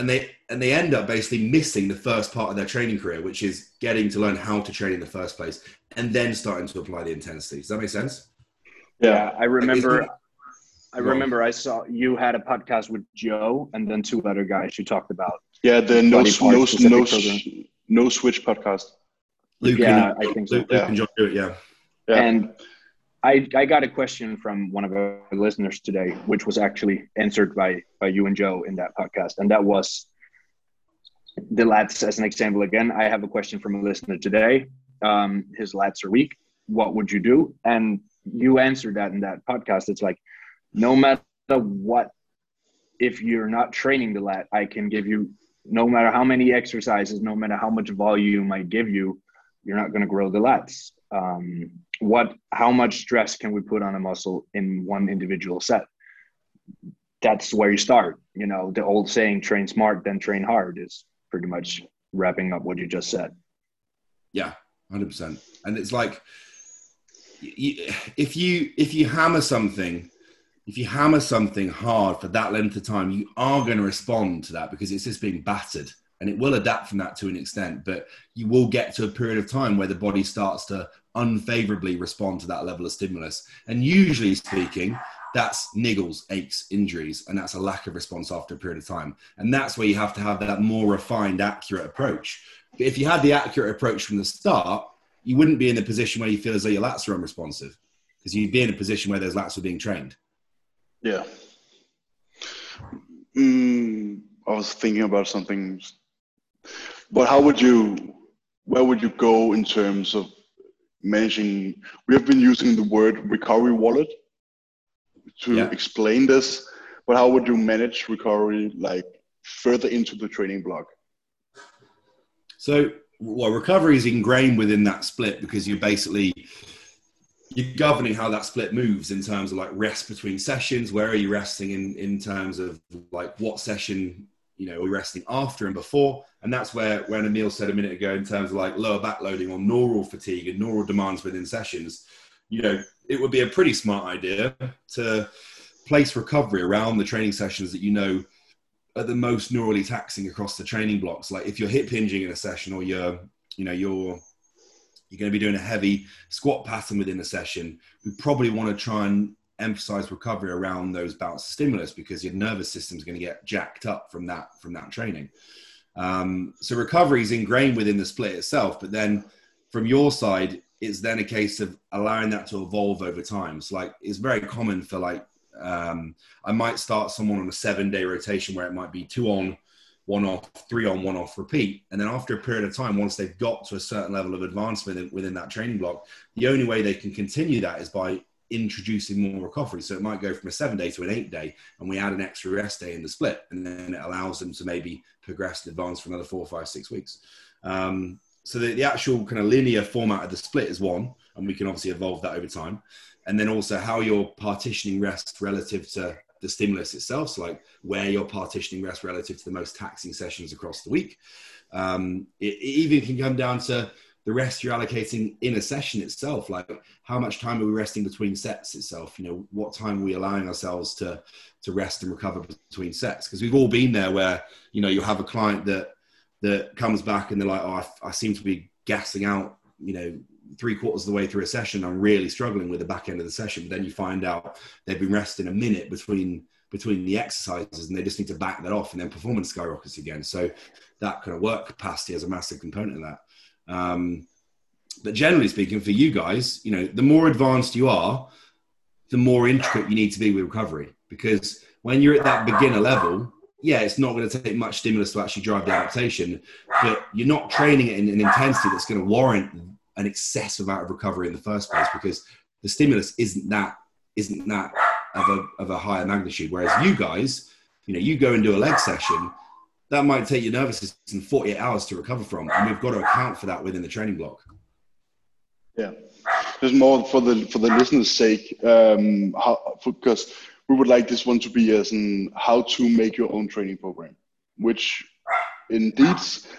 C: and they and they end up basically missing the first part of their training career, which is getting to learn how to train in the first place, and then starting to apply the intensity. Does that make sense?
B: Yeah, I remember. I remember I saw you had a podcast with Joe and then two other guys you talked about.
A: Yeah, the no no no, no switch podcast.
B: Luke yeah, and, I think so.
C: Luke, Luke and John do it. Yeah.
B: yeah. And I, I got a question from one of our listeners today, which was actually answered by, by you and Joe in that podcast. And that was the lats as an example. Again, I have a question from a listener today. Um, his lats are weak. What would you do? And you answered that in that podcast. It's like, no matter what, if you're not training the lat, I can give you, no matter how many exercises, no matter how much volume I give you, you're not going to grow the lats. Um, what how much stress can we put on a muscle in one individual set that's where you start. You know, the old saying, train smart, then train hard is pretty much wrapping up what you just said.
C: Yeah, 100%. And it's like, if you if you hammer something if you hammer something hard for that length of time you are going to respond to that because it's just being battered and it will adapt from that to an extent but you will get to a period of time where the body starts to unfavorably respond to that level of stimulus. And usually speaking that's niggles aches injuries and that's a lack of response after a period of time. And that's where you have to have that more refined accurate approach. But if you had the accurate approach from the start you wouldn't be in the position where you feel as though your lats are unresponsive because you'd be in a position where those lats are being trained.
A: Yeah. Mm, i was thinking about something but how would you where would you go in terms of managing we have been using the word recovery wallet to yeah. explain this but how would you manage recovery like further into the training block
C: so well recovery is ingrained within that split because you're basically you're governing how that split moves in terms of like rest between sessions where are you resting in in terms of like what session you know, we're resting after and before. And that's where, when Emil said a minute ago, in terms of like lower backloading or neural fatigue and neural demands within sessions, you know, it would be a pretty smart idea to place recovery around the training sessions that you know are the most neurally taxing across the training blocks. Like if you're hip hinging in a session or you're, you know, you're, you're going to be doing a heavy squat pattern within a session, we probably want to try and emphasize recovery around those bouts of stimulus because your nervous system is going to get jacked up from that from that training. Um, so recovery is ingrained within the split itself, but then from your side, it's then a case of allowing that to evolve over time. So like it's very common for like um, I might start someone on a seven day rotation where it might be two on, one off, three on, one off, repeat. And then after a period of time, once they've got to a certain level of advancement within that training block, the only way they can continue that is by introducing more recovery. So it might go from a seven day to an eight day, and we add an extra rest day in the split, and then it allows them to maybe progress and advance for another four, five, six weeks. Um, so the, the actual kind of linear format of the split is one, and we can obviously evolve that over time. And then also how you're partitioning rest relative to the stimulus itself, so like where you're partitioning rest relative to the most taxing sessions across the week. Um, it, it even can come down to the rest you're allocating in a session itself like how much time are we resting between sets itself? You know what time are we allowing ourselves to to rest and recover between sets? Because we've all been there where you know you'll have a client that that comes back and they're like oh I, I seem to be gassing out you know three quarters of the way through a session. I'm really struggling with the back end of the session. But then you find out they've been resting a minute between between the exercises and they just need to back that off and then performance skyrockets again. So that kind of work capacity is a massive component of that um, but generally speaking, for you guys, you know, the more advanced you are, the more intricate you need to be with recovery. Because when you're at that beginner level, yeah, it's not going to take much stimulus to actually drive the adaptation, but you're not training it in an intensity that's going to warrant an excessive amount of recovery in the first place because the stimulus isn't that isn't that of a, of a higher magnitude. Whereas you guys, you know, you go and do a leg session, that might take your nervous system 48 hours to recover from. And we've got to account for that within the training block.
A: Yeah. Just more for the for the listeners' sake, um, how, because we would like this one to be as how to make your own training program, which indeed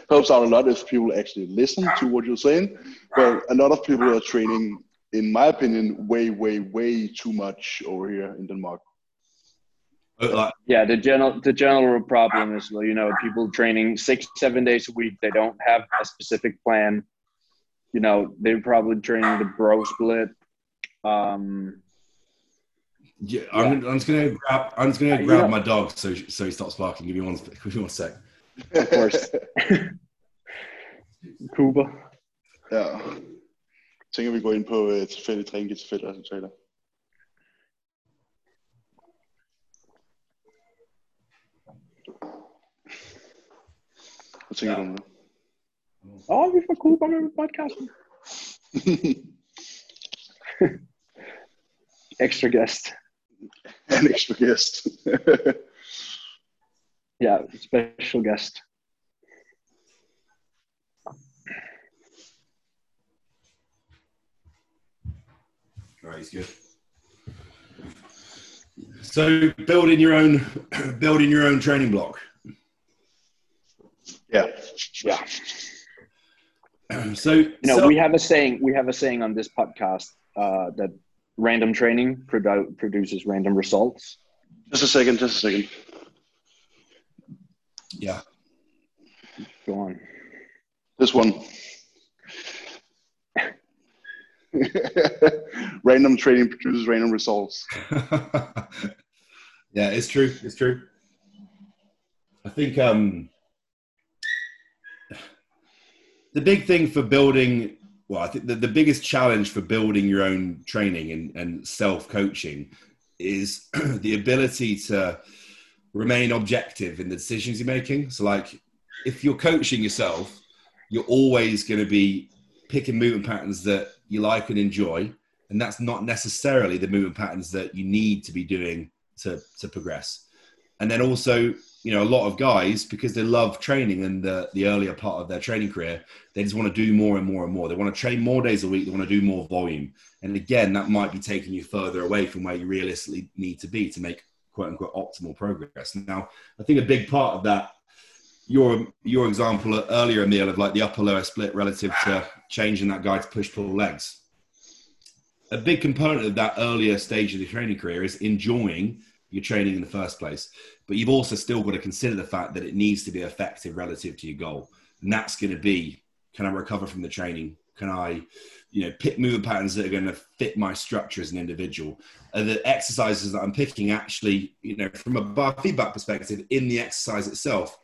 A: helps out a lot if people actually listen to what you're saying. But a lot of people are training, in my opinion, way, way, way too much over here in Denmark
B: yeah, the general the general problem is you know people training six seven days a week. They don't have a specific plan. You know, they're probably training the bro split. Um,
C: yeah, I'm, I'm just gonna grab. I'm just gonna grab yeah. my dog so so he stops barking. Give me one. Give me one sec.
B: Of course. Cooper.
A: Ja. Jeg tænker, vi går ind på et tilfældigt træning til fedt resultater. Hvad tænker ja. du om det?
B: Åh, oh, vi får Cooper med på podcasten. extra guest.
A: An extra guest.
B: yeah, special guest.
C: All right, he's good. So building your own, building your own training block.
A: Yeah.
B: Yeah.
C: So
B: You know,
C: so-
B: we have a saying. We have a saying on this podcast uh, that random training produ- produces random results.
A: Just a second. Just a second.
C: yeah.
B: Go on.
A: This one. random training produces random results.
C: yeah, it's true. It's true. I think um, the big thing for building, well, I think the, the biggest challenge for building your own training and, and self coaching is the ability to remain objective in the decisions you're making. So, like, if you're coaching yourself, you're always going to be picking movement patterns that you like and enjoy and that's not necessarily the movement patterns that you need to be doing to to progress and then also you know a lot of guys because they love training in the the earlier part of their training career they just want to do more and more and more. They want to train more days a week they want to do more volume. And again that might be taking you further away from where you realistically need to be to make quote unquote optimal progress. Now i think a big part of that your your example earlier Emil of like the upper lower split relative to changing that guy to push pull legs. A big component of that earlier stage of the training career is enjoying your training in the first place. But you've also still got to consider the fact that it needs to be effective relative to your goal. And that's going to be can I recover from the training? Can I, you know, pick movement patterns that are going to fit my structure as an individual? Are the exercises that I'm picking actually, you know, from a biofeedback perspective in the exercise itself?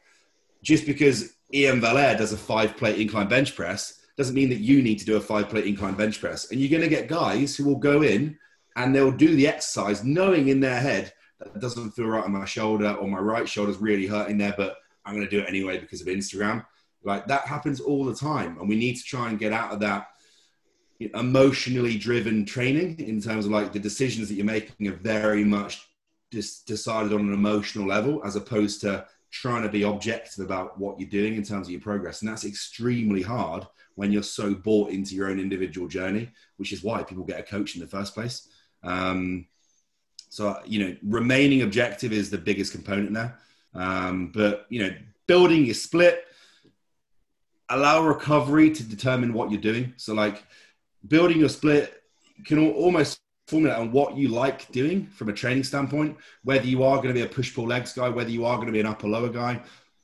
C: Just because Iain Valliere does a five plate incline bench press doesn't mean that you need to do a five plate incline bench press. And you're going to get guys who will go in and they'll do the exercise knowing in their head that doesn't feel right on my shoulder or my right shoulder's really hurting there, but I'm going to do it anyway because of Instagram. Like that happens all the time. And we need to try and get out of that emotionally driven training in terms of like the decisions that you're making are very much just decided on an emotional level as opposed to trying to be objective about what you're doing in terms of your progress. And that's extremely hard when you're so bought into your own individual journey, which is why people get a coach in the first place. Um, so, you know, remaining objective is the biggest component now. Um, but, you know, building your split, allow recovery to determine what you're doing. So, like, building your split can almost formulate on what you like doing from a training standpoint, whether you are going to be a push pull legs guy, whether you are going to be an upper lower guy.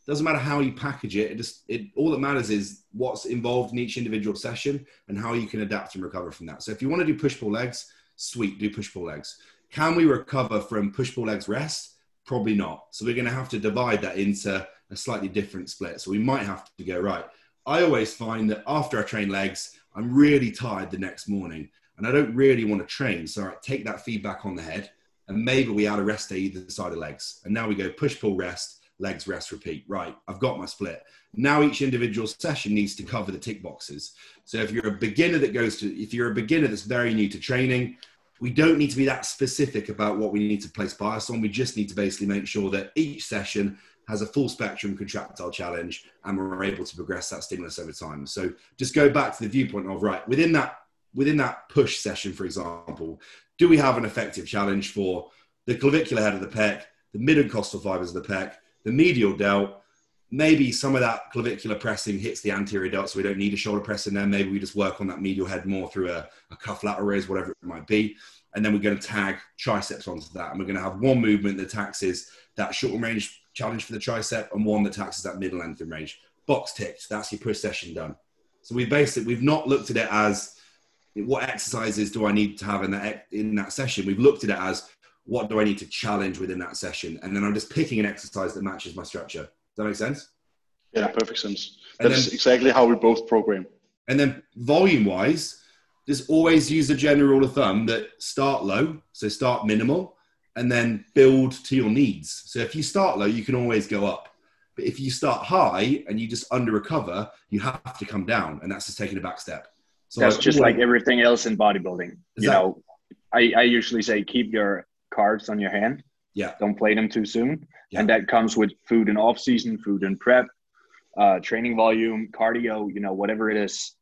C: Doesn't matter how you package it. It just it all that matters is what's involved in each individual session and how you can adapt and recover from that. So if you want to do push pull legs, sweet, do push pull legs. Can we recover from push pull legs rest? Probably not. So we're going to have to divide that into a slightly different split. So we might have to go right. I always find that after I train legs, I'm really tired the next morning and I don't really want to train. So I take that feedback on the head and maybe we add a rest day either side of legs. And now we go push, pull, rest, legs, rest, repeat. Right, I've got my split. Now each individual session needs to cover the tick boxes. So if you're a beginner that goes to, if you're a beginner that's very new to training, we don't need to be that specific about what we need to place bias on. We just need to basically make sure that each session has a full spectrum contractile challenge and we're able to progress that stimulus over time. So just go back to the viewpoint of right within that within that push session, for example, do we have an effective challenge for the clavicular head of the pec, the mid and costal fibers of the pec, the medial delt? Maybe some of that clavicular pressing hits the anterior delt, so we don't need a shoulder press in there. Maybe we just work on that medial head more through a, a cuff lateral raise, whatever it might be. And then we're going to tag triceps onto that. And we're going to have one movement that taxes that short range challenge for the tricep and one that taxes that middle length range. Box ticked. That's your push session done. So we basically, we've not looked at it as what exercises do I need to have in that in that session? We've looked at it as what do I need to challenge within that session, and then I'm just picking an exercise that matches my structure. Does that make sense?
A: Yeah, perfect sense.
C: And
A: That's
C: then-
A: exactly how we both program.
C: And then volume wise, just always use a general rule of thumb that start low, so start minimal, and then build to your needs. So if you start low, you can always go up. But if you start high and you just under recover, you have to come down, and that's just taking a back step. So
B: That's
C: I
B: just like everything else in bodybuilding. You
C: Exactly.
B: know, I, I usually say keep your cards on your hand.
C: Yeah.
B: Don't play them too soon.
C: Yeah.
B: And that comes with food in off season, food in prep, uh, training volume, cardio, you know, whatever it is,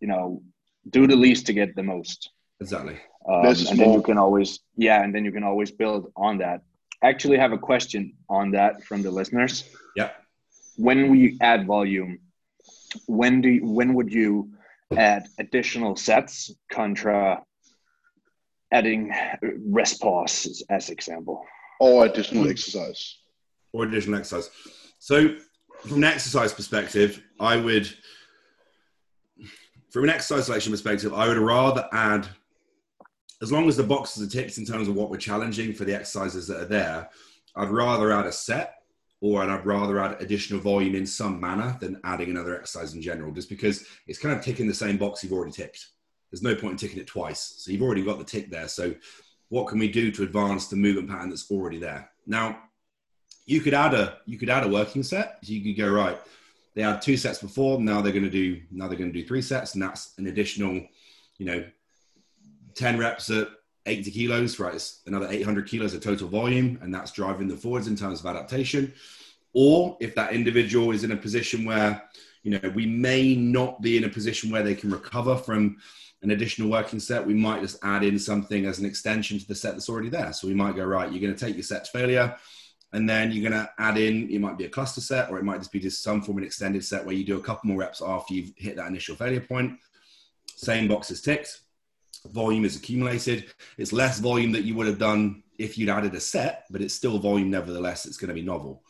B: you know, do the least to get the most.
C: exactly.
B: Um, and then you can always, yeah, and then you can always build on that. I actually have a question on that from the listeners.
C: Yeah.
B: When we add volume, when do you, when would you add additional sets contra adding rest pause as example?
A: Or additional exercise.
C: Or additional exercise. So from an exercise perspective, I would, from an exercise selection perspective, I would rather add, as long as the boxes are ticked in terms of what we're challenging for the exercises that are there, I'd rather add a set or I'd rather add additional volume in some manner than adding another exercise in general, just because it's kind of ticking the same box you've already ticked. There's no point in ticking it twice. So you've already got the tick there. So what can we do to advance the movement pattern that's already there? Now, you could add a you could add a working set. So you could go right. They had two sets before. Now they're going to do now they're going to do three sets, and that's an additional, you know, ten reps at 80 kilos. Right, it's another 800 kilos of total volume, and that's driving them forwards in terms of adaptation. Or if that individual is in a position where you know we may not be in a position where they can recover from an additional working set, we might just add in something as an extension to the set that's already there. So we might go right. You're going to take your set to failure and then you're going to add in it might be a cluster set or it might just be just some form of an extended set where you do a couple more reps after you've hit that initial failure point. Same box is ticked. Volume is accumulated. It's less volume that you would have done if you'd added a set but it's still volume nevertheless. It's going to be novel.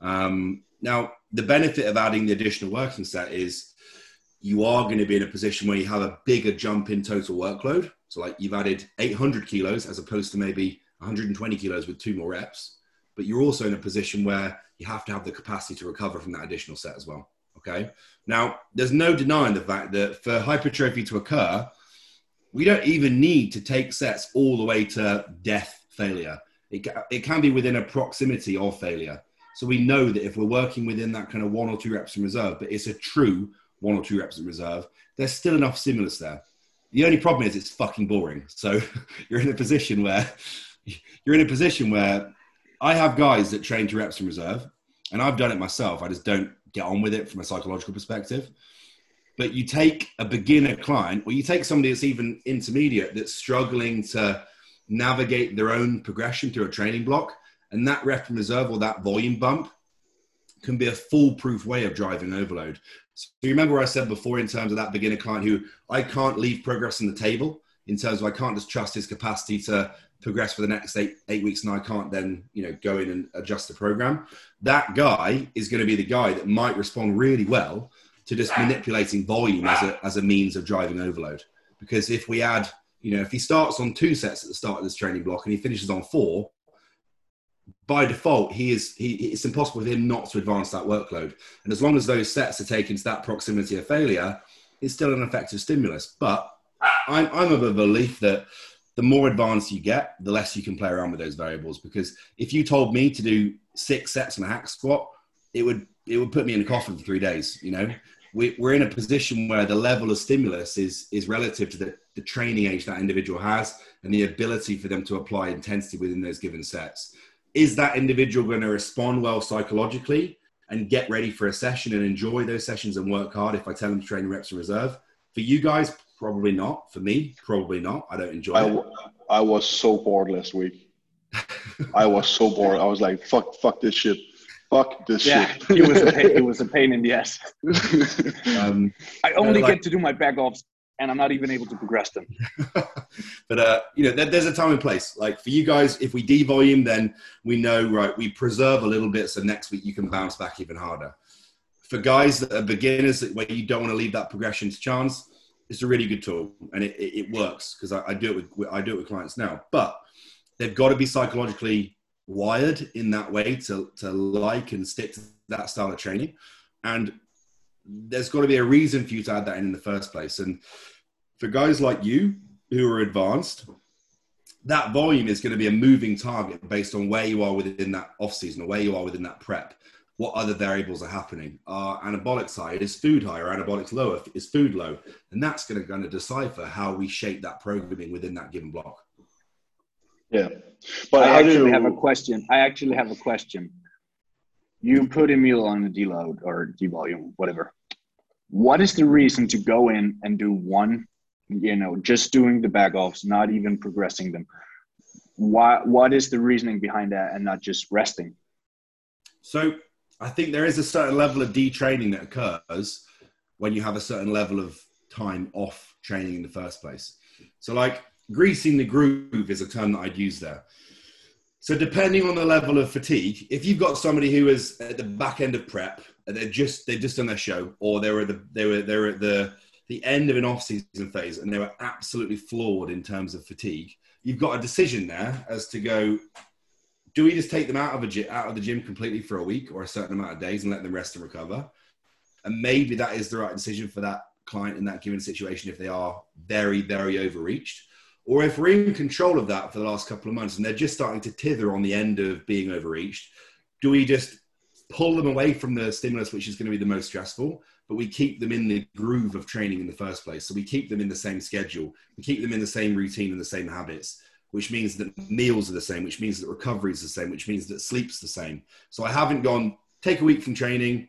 C: Um, now the benefit of adding the additional working set is you are going to be in a position where you have a bigger jump in total workload. So like you've added 800 kilos as opposed to maybe 120 kilos with two more reps but you're also in a position where you have to have the capacity to recover from that additional set as well. Okay. Now, there's no denying the fact that for hypertrophy to occur, we don't even need to take sets all the way to death failure. It, it can be within a proximity of failure. So we know that if we're working within that kind of one or two reps in reserve, but it's a true one or two reps in reserve, there's still enough stimulus there. The only problem is it's fucking boring. So you're in a position where you're in a position where I have guys that train to reps in reserve, and I've done it myself. I just don't get on with it from a psychological perspective. But you take a beginner client, or you take somebody that's even intermediate that's struggling to navigate their own progression through a training block, and that rep in reserve or that volume bump can be a foolproof way of driving overload. So you remember I said before in terms of that beginner client who I can't leave progress on the table in terms of I can't just trust his capacity to progress for the next eight eight weeks and I can't then you know go in and adjust the program. That guy is going to be the guy that might respond really well to just manipulating volume as a as a means of driving overload. Because if we add, you know, if he starts on two sets at the start of this training block and he finishes on four, by default he is he it's impossible for him not to advance that workload. And as long as those sets are taken to that proximity of failure, it's still an effective stimulus. But I'm, I'm of a belief that the more advanced you get, the less you can play around with those variables. Because if you told me to do six sets and a hack squat, it would it would put me in a coffin for three days. You know, we, we're in a position where the level of stimulus is is relative to the, the training age that individual has and the ability for them to apply intensity within those given sets. Is that individual going to respond well psychologically and get ready for a session and enjoy those sessions and work hard if I tell them to train reps in reserve? For you guys, Probably not. For me, probably not. I don't enjoy I, it.
A: I was so bored last week. I was so bored. I was like, fuck, fuck this shit. Fuck this
B: yeah,
A: shit.
B: it was a pain, it was a pain in the ass. um, I only like, get to do my back offs and I'm not even able to progress them.
C: but uh, you know, there, there's a time and place. Like for you guys, if we devolume, then we know right. We preserve a little bit, so next week you can bounce back even harder. For guys that are beginners, where you don't want to leave that progression to chance, it's a really good tool and it, it, it works because I, I, do it with I do it with clients now. But they've got to be psychologically wired in that way to to like and stick to that style of training, and there's got to be a reason for you to add that in in the first place. And for guys like you who are advanced, that volume is going to be a moving target based on where you are within that off season or where you are within that prep what other variables are happening. Our anabolic side is food high or anabolic lower is food low. And that's going to, going to decipher how we shape that programming within that given block.
A: Yeah.
B: But I actually have a question. I actually have a question. You put Emil on a deload or devolume, whatever. What is the reason to go in and do one you know, just doing the back offs, not even progressing them. Why, what is the reasoning behind that and not just resting?
C: So I think there is a certain level of detraining that occurs when you have a certain level of time off training in the first place. So, like greasing the groove is a term that I'd use there. So, depending on the level of fatigue, if you've got somebody who is at the back end of prep, they're just they've just done their show, or they were the they were they're at the the end of an off season phase and they were absolutely floored in terms of fatigue, you've got a decision there as to go do we just take them out of, a, out of the gym completely for a week or a certain amount of days and let them rest and recover? And maybe that is the right decision for that client in that given situation if they are very, very overreached. Or if we're in control of that for the last couple of months and they're just starting to tither on the end of being overreached, do we just pull them away from the stimulus, which is going to be the most stressful, but we keep them in the groove of training in the first place? So we keep them in the same schedule, we keep them in the same routine and the same habits which means that meals are the same, which means that recovery is the same, which means that sleep's the same. So I haven't gone take a week from training.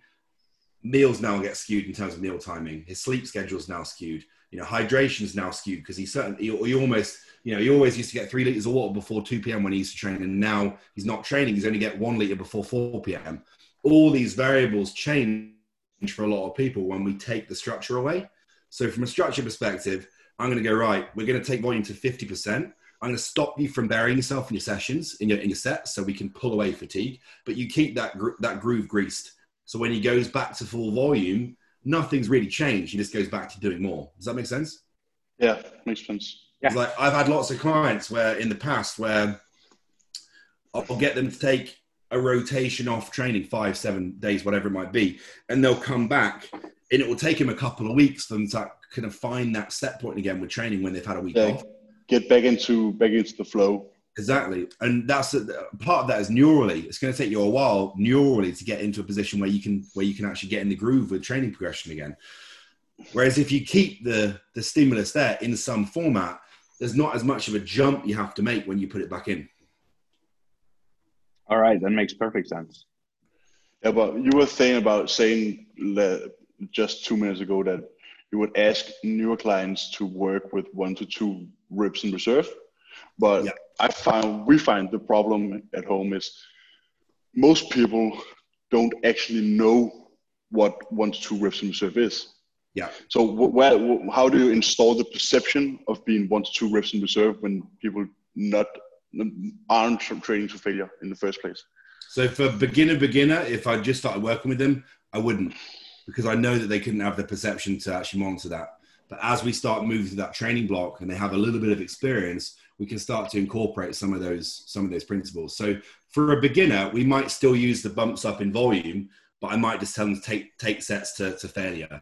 C: Meals now get skewed in terms of meal timing. His sleep schedule is now skewed. You know, hydration is now skewed because he certainly he, he almost you know he always used to get three liters of water before 2 p.m. when he used to train, and now he's not training. He's only get one liter before 4 p.m. All these variables change for a lot of people when we take the structure away. So from a structure perspective, I'm going to go right. We're going to take volume to 50 percent I'm going to stop you from burying yourself in your sessions, in your, in your sets, so we can pull away fatigue, but you keep that, gro- that groove greased. So when he goes back to full volume, nothing's really changed. He just goes back to doing more. Does that make sense?
A: Yeah, makes sense.
C: Yeah. Like I've had lots of clients where in the past where I'll get them to take a rotation off training, five, seven days, whatever it might be, and they'll come back and it will take them a couple of weeks for them to kind of find that set point again with training when they've had a week yeah. off
A: get back into back into the flow.
C: Exactly, and that's a, part of that is neurally. It's going to take you a while neurally to get into a position where you can where you can actually get in the groove with training progression again. Whereas if you keep the the stimulus there in some format, there's not as much of a jump you have to make when you put it back in.
B: All right, that makes perfect sense.
A: Yeah, but you were saying about saying just two minutes ago that you would ask newer clients to work with one to two reps in reserve. But yeah. I found we find the problem at home is most people don't actually know what one to two reps in reserve is.
C: Yeah.
A: So where, how do you install the perception of being one to two reps in reserve when people not aren't training to failure in the first place?
C: So for beginner beginner, if I just started working with them, I wouldn't because I know that they couldn't have the perception to actually monitor that. But as we start moving to that training block and they have a little bit of experience, we can start to incorporate some of those some of those principles. So for a beginner, we might still use the bumps up in volume, but I might just tell them to take take sets to, to failure.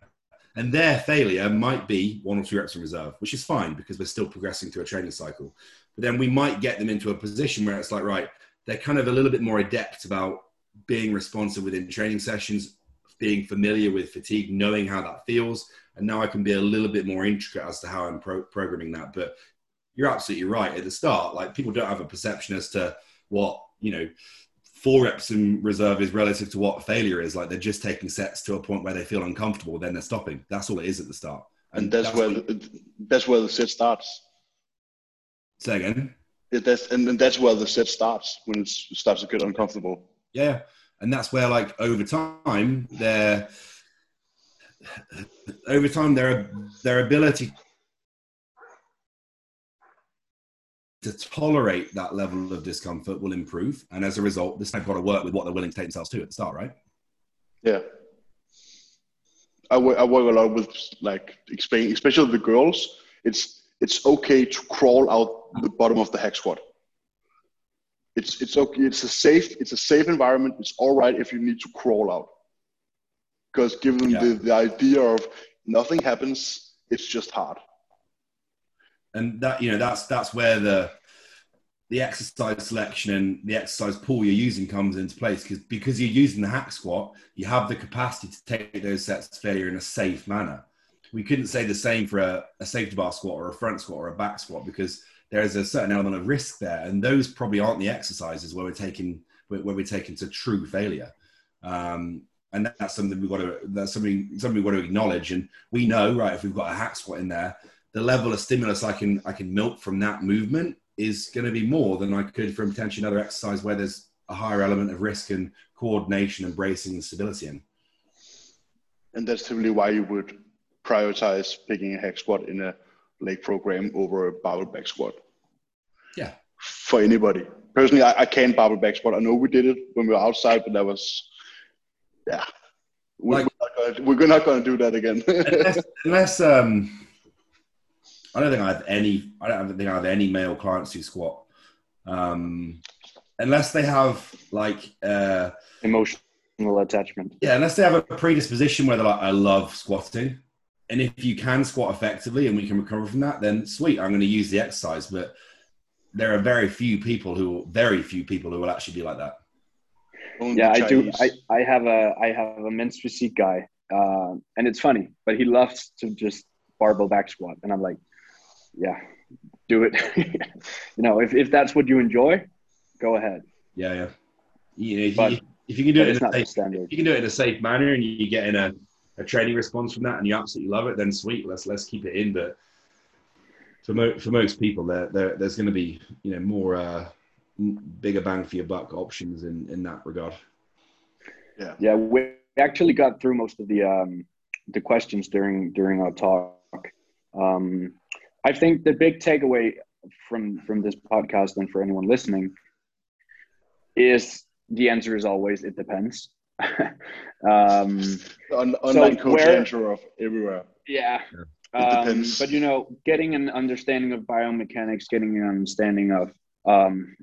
C: And their failure might be one or two reps in reserve, which is fine because we're still progressing through a training cycle. But then we might get them into a position where it's like, right, they're kind of a little bit more adept about being responsive within training sessions, being familiar with fatigue, knowing how that feels, and now I can be a little bit more intricate as to how I'm pro- programming that. But you're absolutely right at the start. Like people don't have a perception as to what you know four reps in reserve is relative to what failure is. Like they're just taking sets to a point where they feel uncomfortable, then they're stopping. That's all it is at the start.
A: And, and that's, that's, where the, that's where the set starts.
C: Say again.
A: It, that's and, and that's where the set starts when it starts to get uncomfortable.
C: Yeah, and that's where like over time they're over time their their ability to tolerate that level of discomfort will improve. And as a result this they've got to work with what they're willing to take themselves to at the start right?
A: Yeah. I work, a lot with like explaining especially the girls. It's it's okay to crawl out the bottom of the hack squat it's it's okay. It's a safe it's a safe environment. It's all right if you need to crawl out. Because given yeah. the, the idea of nothing happens it's just hard.
C: And that you know that's that's where the the exercise selection and the exercise pool you're using comes into place. Because because you're using the hack squat you have the capacity to take those sets to failure in a safe manner. We couldn't say the same for a, a safety bar squat or a front squat or a back squat because there's a certain element of risk there and those probably aren't the exercises where we're taking where we're taking to true failure um, and that's something we've got to that's something something we've got to acknowledge. And we know, right, if we've got a hack squat in there, the level of stimulus I can I can milk from that movement is going to be more than I could from potentially another exercise where there's a higher element of risk and coordination and bracing and stability in.
A: And that's typically why you would prioritize picking a hack squat in a leg program over a barbell back squat.
C: Yeah.
A: For anybody. Personally, I, I can't barbell back squat. I know we did it when we were outside, but that was, yeah. We, like, we're, not gonna, we're not going to do that again.
C: unless, unless um, I don't think I have any. I don't think I have any male clients who squat, um, unless they have like uh,
B: emotional attachment.
C: Yeah, unless they have a predisposition where they're like, I love squatting, and if you can squat effectively and we can recover from that, then sweet, I'm going to use the exercise. But there are very few people who, very few people who will actually be like that.
B: Only yeah, I do. I, I have a I have a men's physique guy, uh, and it's funny, but he loves to just barbell back squat, and I'm like, yeah, do it. you know, if, if that's what you enjoy, go ahead.
C: Yeah, yeah. Yeah, but, if, if you can do it in a safe, standard. you can do it in a safe manner and you get in a, a training response from that and you absolutely love it, then sweet, let's let's keep it in. But for mo- for most people, there, there there's going to be you know more uh, bigger bang for your buck options in in that regard.
B: Yeah, yeah. We actually got through most of the um, the questions during during our talk. Um, I think the big takeaway from from this podcast and for anyone listening is the answer is always it depends. um,
A: On, online so coach answer of everywhere.
B: Yeah. Um, but you know, getting an understanding of biomechanics, getting an understanding of um,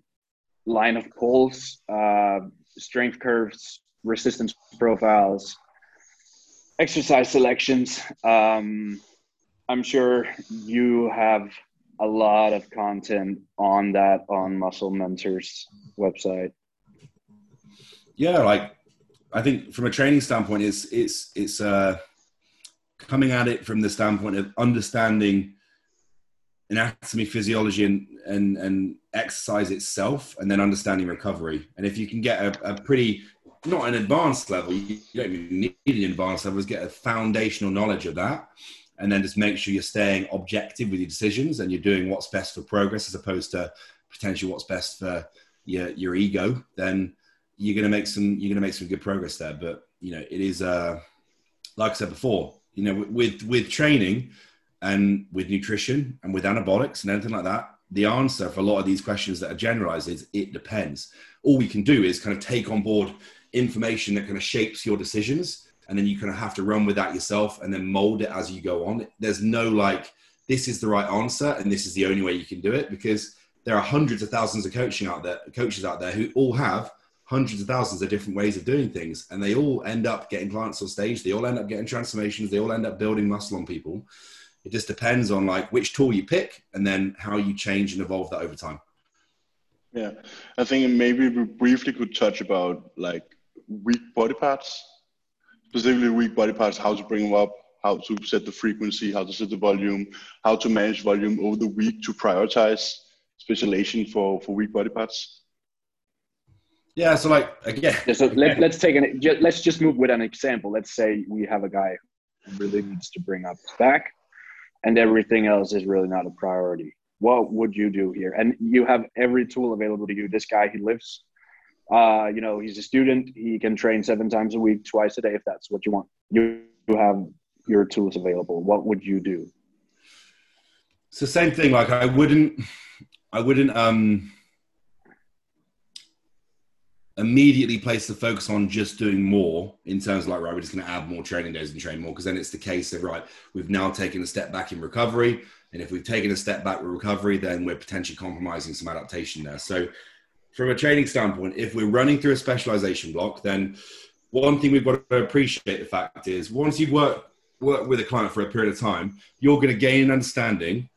B: line of pulls, uh, strength curves, resistance profiles, exercise selections, um, I'm sure you have a lot of content on that on Muscle Mentors website.
C: Yeah, like I think from a training standpoint, it's it's it's uh, coming at it from the standpoint of understanding anatomy, physiology, and and and exercise itself, and then understanding recovery. And if you can get a, a pretty not an advanced level, you don't even need an advanced level, is get a foundational knowledge of that and then just make sure you're staying objective with your decisions and you're doing what's best for progress as opposed to potentially what's best for your your ego then you're going to make some you're going to make some good progress there but you know it is uh like i said before you know with with training and with nutrition and with anabolics and anything like that the answer for a lot of these questions that are generalized is it depends all we can do is kind of take on board information that kind of shapes your decisions and then you kind of have to run with that yourself and then mold it as you go on. There's no like, this is the right answer and this is the only way you can do it because there are hundreds of thousands of coaching out there, coaches out there who all have hundreds of thousands of different ways of doing things and they all end up getting clients on stage. They all end up getting transformations. They all end up building muscle on people. It just depends on like which tool you pick and then how you change and evolve that over time.
A: Yeah, I think maybe we briefly could touch about like weak body parts specifically weak body parts, how to bring them up, how to set the frequency, how to set the volume, how to manage volume over the week to prioritize specialization for, for weak body parts?
C: Yeah, so like again.
B: Yeah, so let, let's take an let's just move with an example. Let's say we have a guy who really needs to bring up back, and everything else is really not a priority. What would you do here? And you have every tool available to you. This guy, he lives uh, you know, he's a student. He can train seven times a week, twice a day, if that's what you want. You have your tools available. What would you do?
C: It's the same thing. Like I wouldn't, I wouldn't um, immediately place the focus on just doing more in terms of like right, we're just going to add more training days and train more because then it's the case of right, we've now taken a step back in recovery, and if we've taken a step back with recovery, then we're potentially compromising some adaptation there. So from a training standpoint, if we're running through a specialization block, then one thing we've got to appreciate the fact is once you've worked work with a client for a period of time, you're going to gain an understanding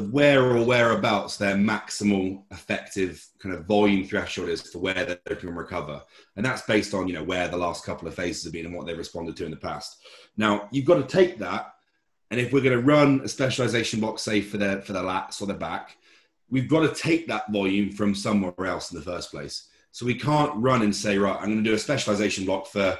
C: where or whereabouts their maximal effective kind of volume threshold is for where they can recover. And that's based on, you know, where the last couple of phases have been and what they've responded to in the past. Now, you've got to take that. And if we're going to run a specialization block, say for the, for the lats or the back, we've got to take that volume from somewhere else in the first place. So we can't run and say, right, I'm going to do a specialization block for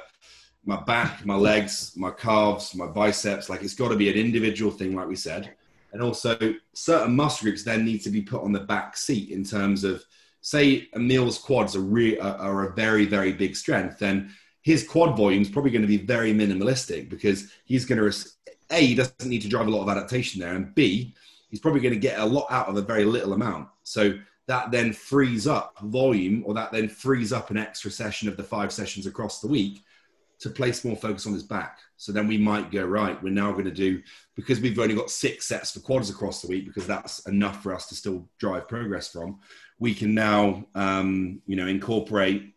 C: my back, my legs, my calves, my biceps. Like it's got to be an individual thing, like we said. And also, certain muscle groups then need to be put on the back seat in terms of, say, Emil's quads are, re- are a very, very big strength, then his quad volume is probably going to be very minimalistic because he's going to, A, he doesn't need to drive a lot of adaptation there, and B, he's probably going to get a lot out of a very little amount. So that then frees up volume or that then frees up an extra session of the five sessions across the week to place more focus on his back. So then we might go, right, we're now going to do, because we've only got six sets for quads across the week, because that's enough for us to still drive progress from, we can now, um, you know, incorporate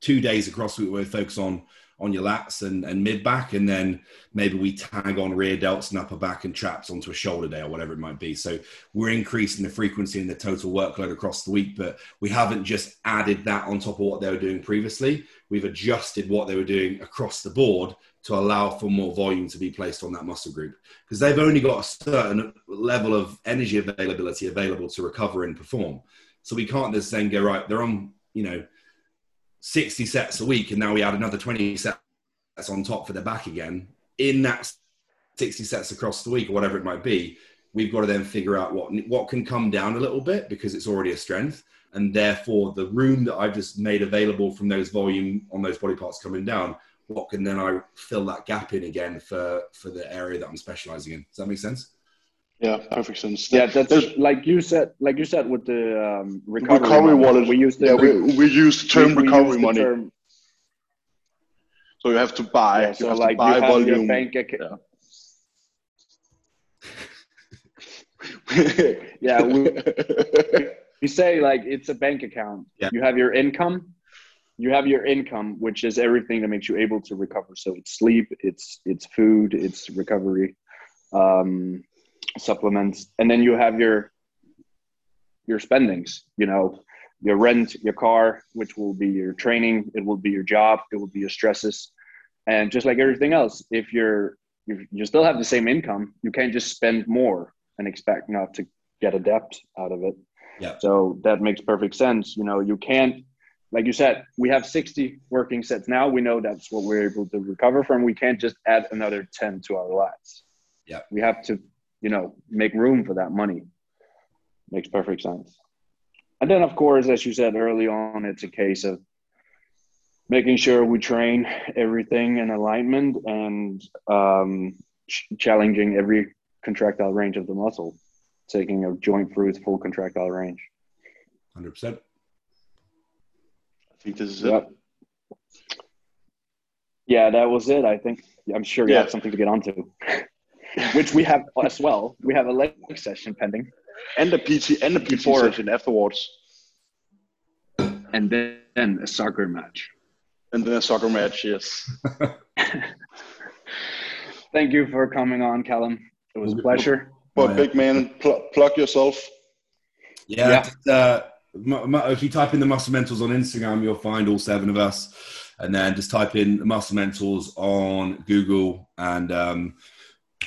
C: two days across the week where we focus on on your lats and, and mid back, and then maybe we tag on rear delts and upper back and traps onto a shoulder day or whatever it might be. So we're increasing the frequency and the total workload across the week, but we haven't just added that on top of what they were doing previously. We've adjusted what they were doing across the board to allow for more volume to be placed on that muscle group because they've only got a certain level of energy availability available to recover and perform. So we can't just then go right. They're on, you know, 60 sets a week and now we add another 20 sets on top for the back again in that 60 sets across the week or whatever it might be we've got to then figure out what what can come down a little bit because it's already a strength and therefore the room that i've just made available from those volume on those body parts coming down what can then i fill that gap in again for for the area that i'm specializing in does that make sense
A: yeah, perfect sense.
B: Yeah, that's There's, like you said. Like you said with the um, recovery,
A: recovery wallet.
B: We use the
A: yeah, we, we use the term we, recovery we money. Term, so you have to buy.
B: Yeah, so like buy you have volume. your bank account. Yeah, yeah we, we say like it's a bank account. Yeah. You have your income. You have your income, which is everything that makes you able to recover. So it's sleep, it's it's food, it's recovery. Um, supplements and then you have your your spendings you know your rent your car which will be your training it will be your job it will be your stresses and just like everything else if you're if you still have the same income you can't just spend more and expect not to get a debt out of it
C: yeah.
B: So that makes perfect sense. You know you can't like you said we have 60 working sets now. We know that's what we're able to recover from. We can't just add another 10 to our lats
C: yeah.
B: We have to you know, make room for that money. Makes perfect sense. And then, of course, as you said early on, it's a case of making sure we train everything in alignment and um, ch- challenging every contractile range of the muscle, taking a joint through its full contractile range.
C: 100%.
A: I think this is yep.
B: it. Yeah, that was it. I think I'm sure you yeah. have something to get onto. which we have as well. We have a leg session pending,
A: and the PT and the PT Before, session afterwards,
B: and then a soccer match,
A: and then a soccer match. Yes.
B: Thank you for coming on, Callum. It was a pleasure.
A: But big man, pl- plug yourself.
C: Yeah. yeah. Uh, if you type in the Muscle Mentors on Instagram, you'll find all seven of us. And then just type in Muscle Mentors on Google, and um,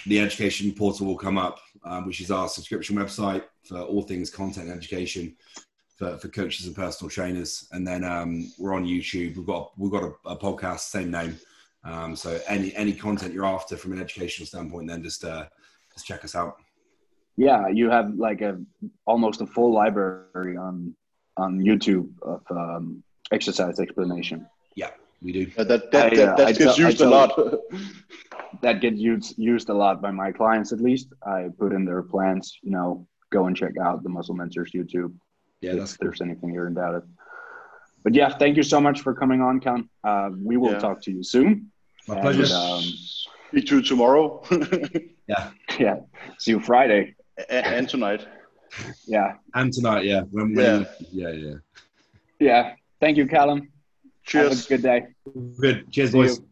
C: the education portal will come up, um, which is our subscription website for all things content education for, for coaches and personal trainers. And then um, we're on YouTube. We've got we've got a, a podcast, same name. Um, so any any content you're after from an educational standpoint, then just uh, just check us out.
B: Yeah, you have like a almost a full library on on YouTube of um, exercise explanation.
C: Yeah, we do.
A: that that, that, I, uh, that gets used a lot.
B: that gets used used a lot by my clients at least. I put in their plans, you know, go and check out the Muscle Mentors YouTube.
C: Yeah, that's
B: if cool. there's anything you're about it. But yeah, thank you so much for coming on, Con. Uh, we will yeah. talk to you soon.
C: My and, pleasure.
A: Um, Speak to you tomorrow.
C: yeah.
B: Yeah. See you Friday.
A: And, and tonight.
B: Yeah.
C: And tonight, yeah. When we, yeah. Yeah, yeah.
B: Yeah. Thank you, Callum.
A: Cheers.
B: Have a good day.
C: Good. Cheers, See boys. You.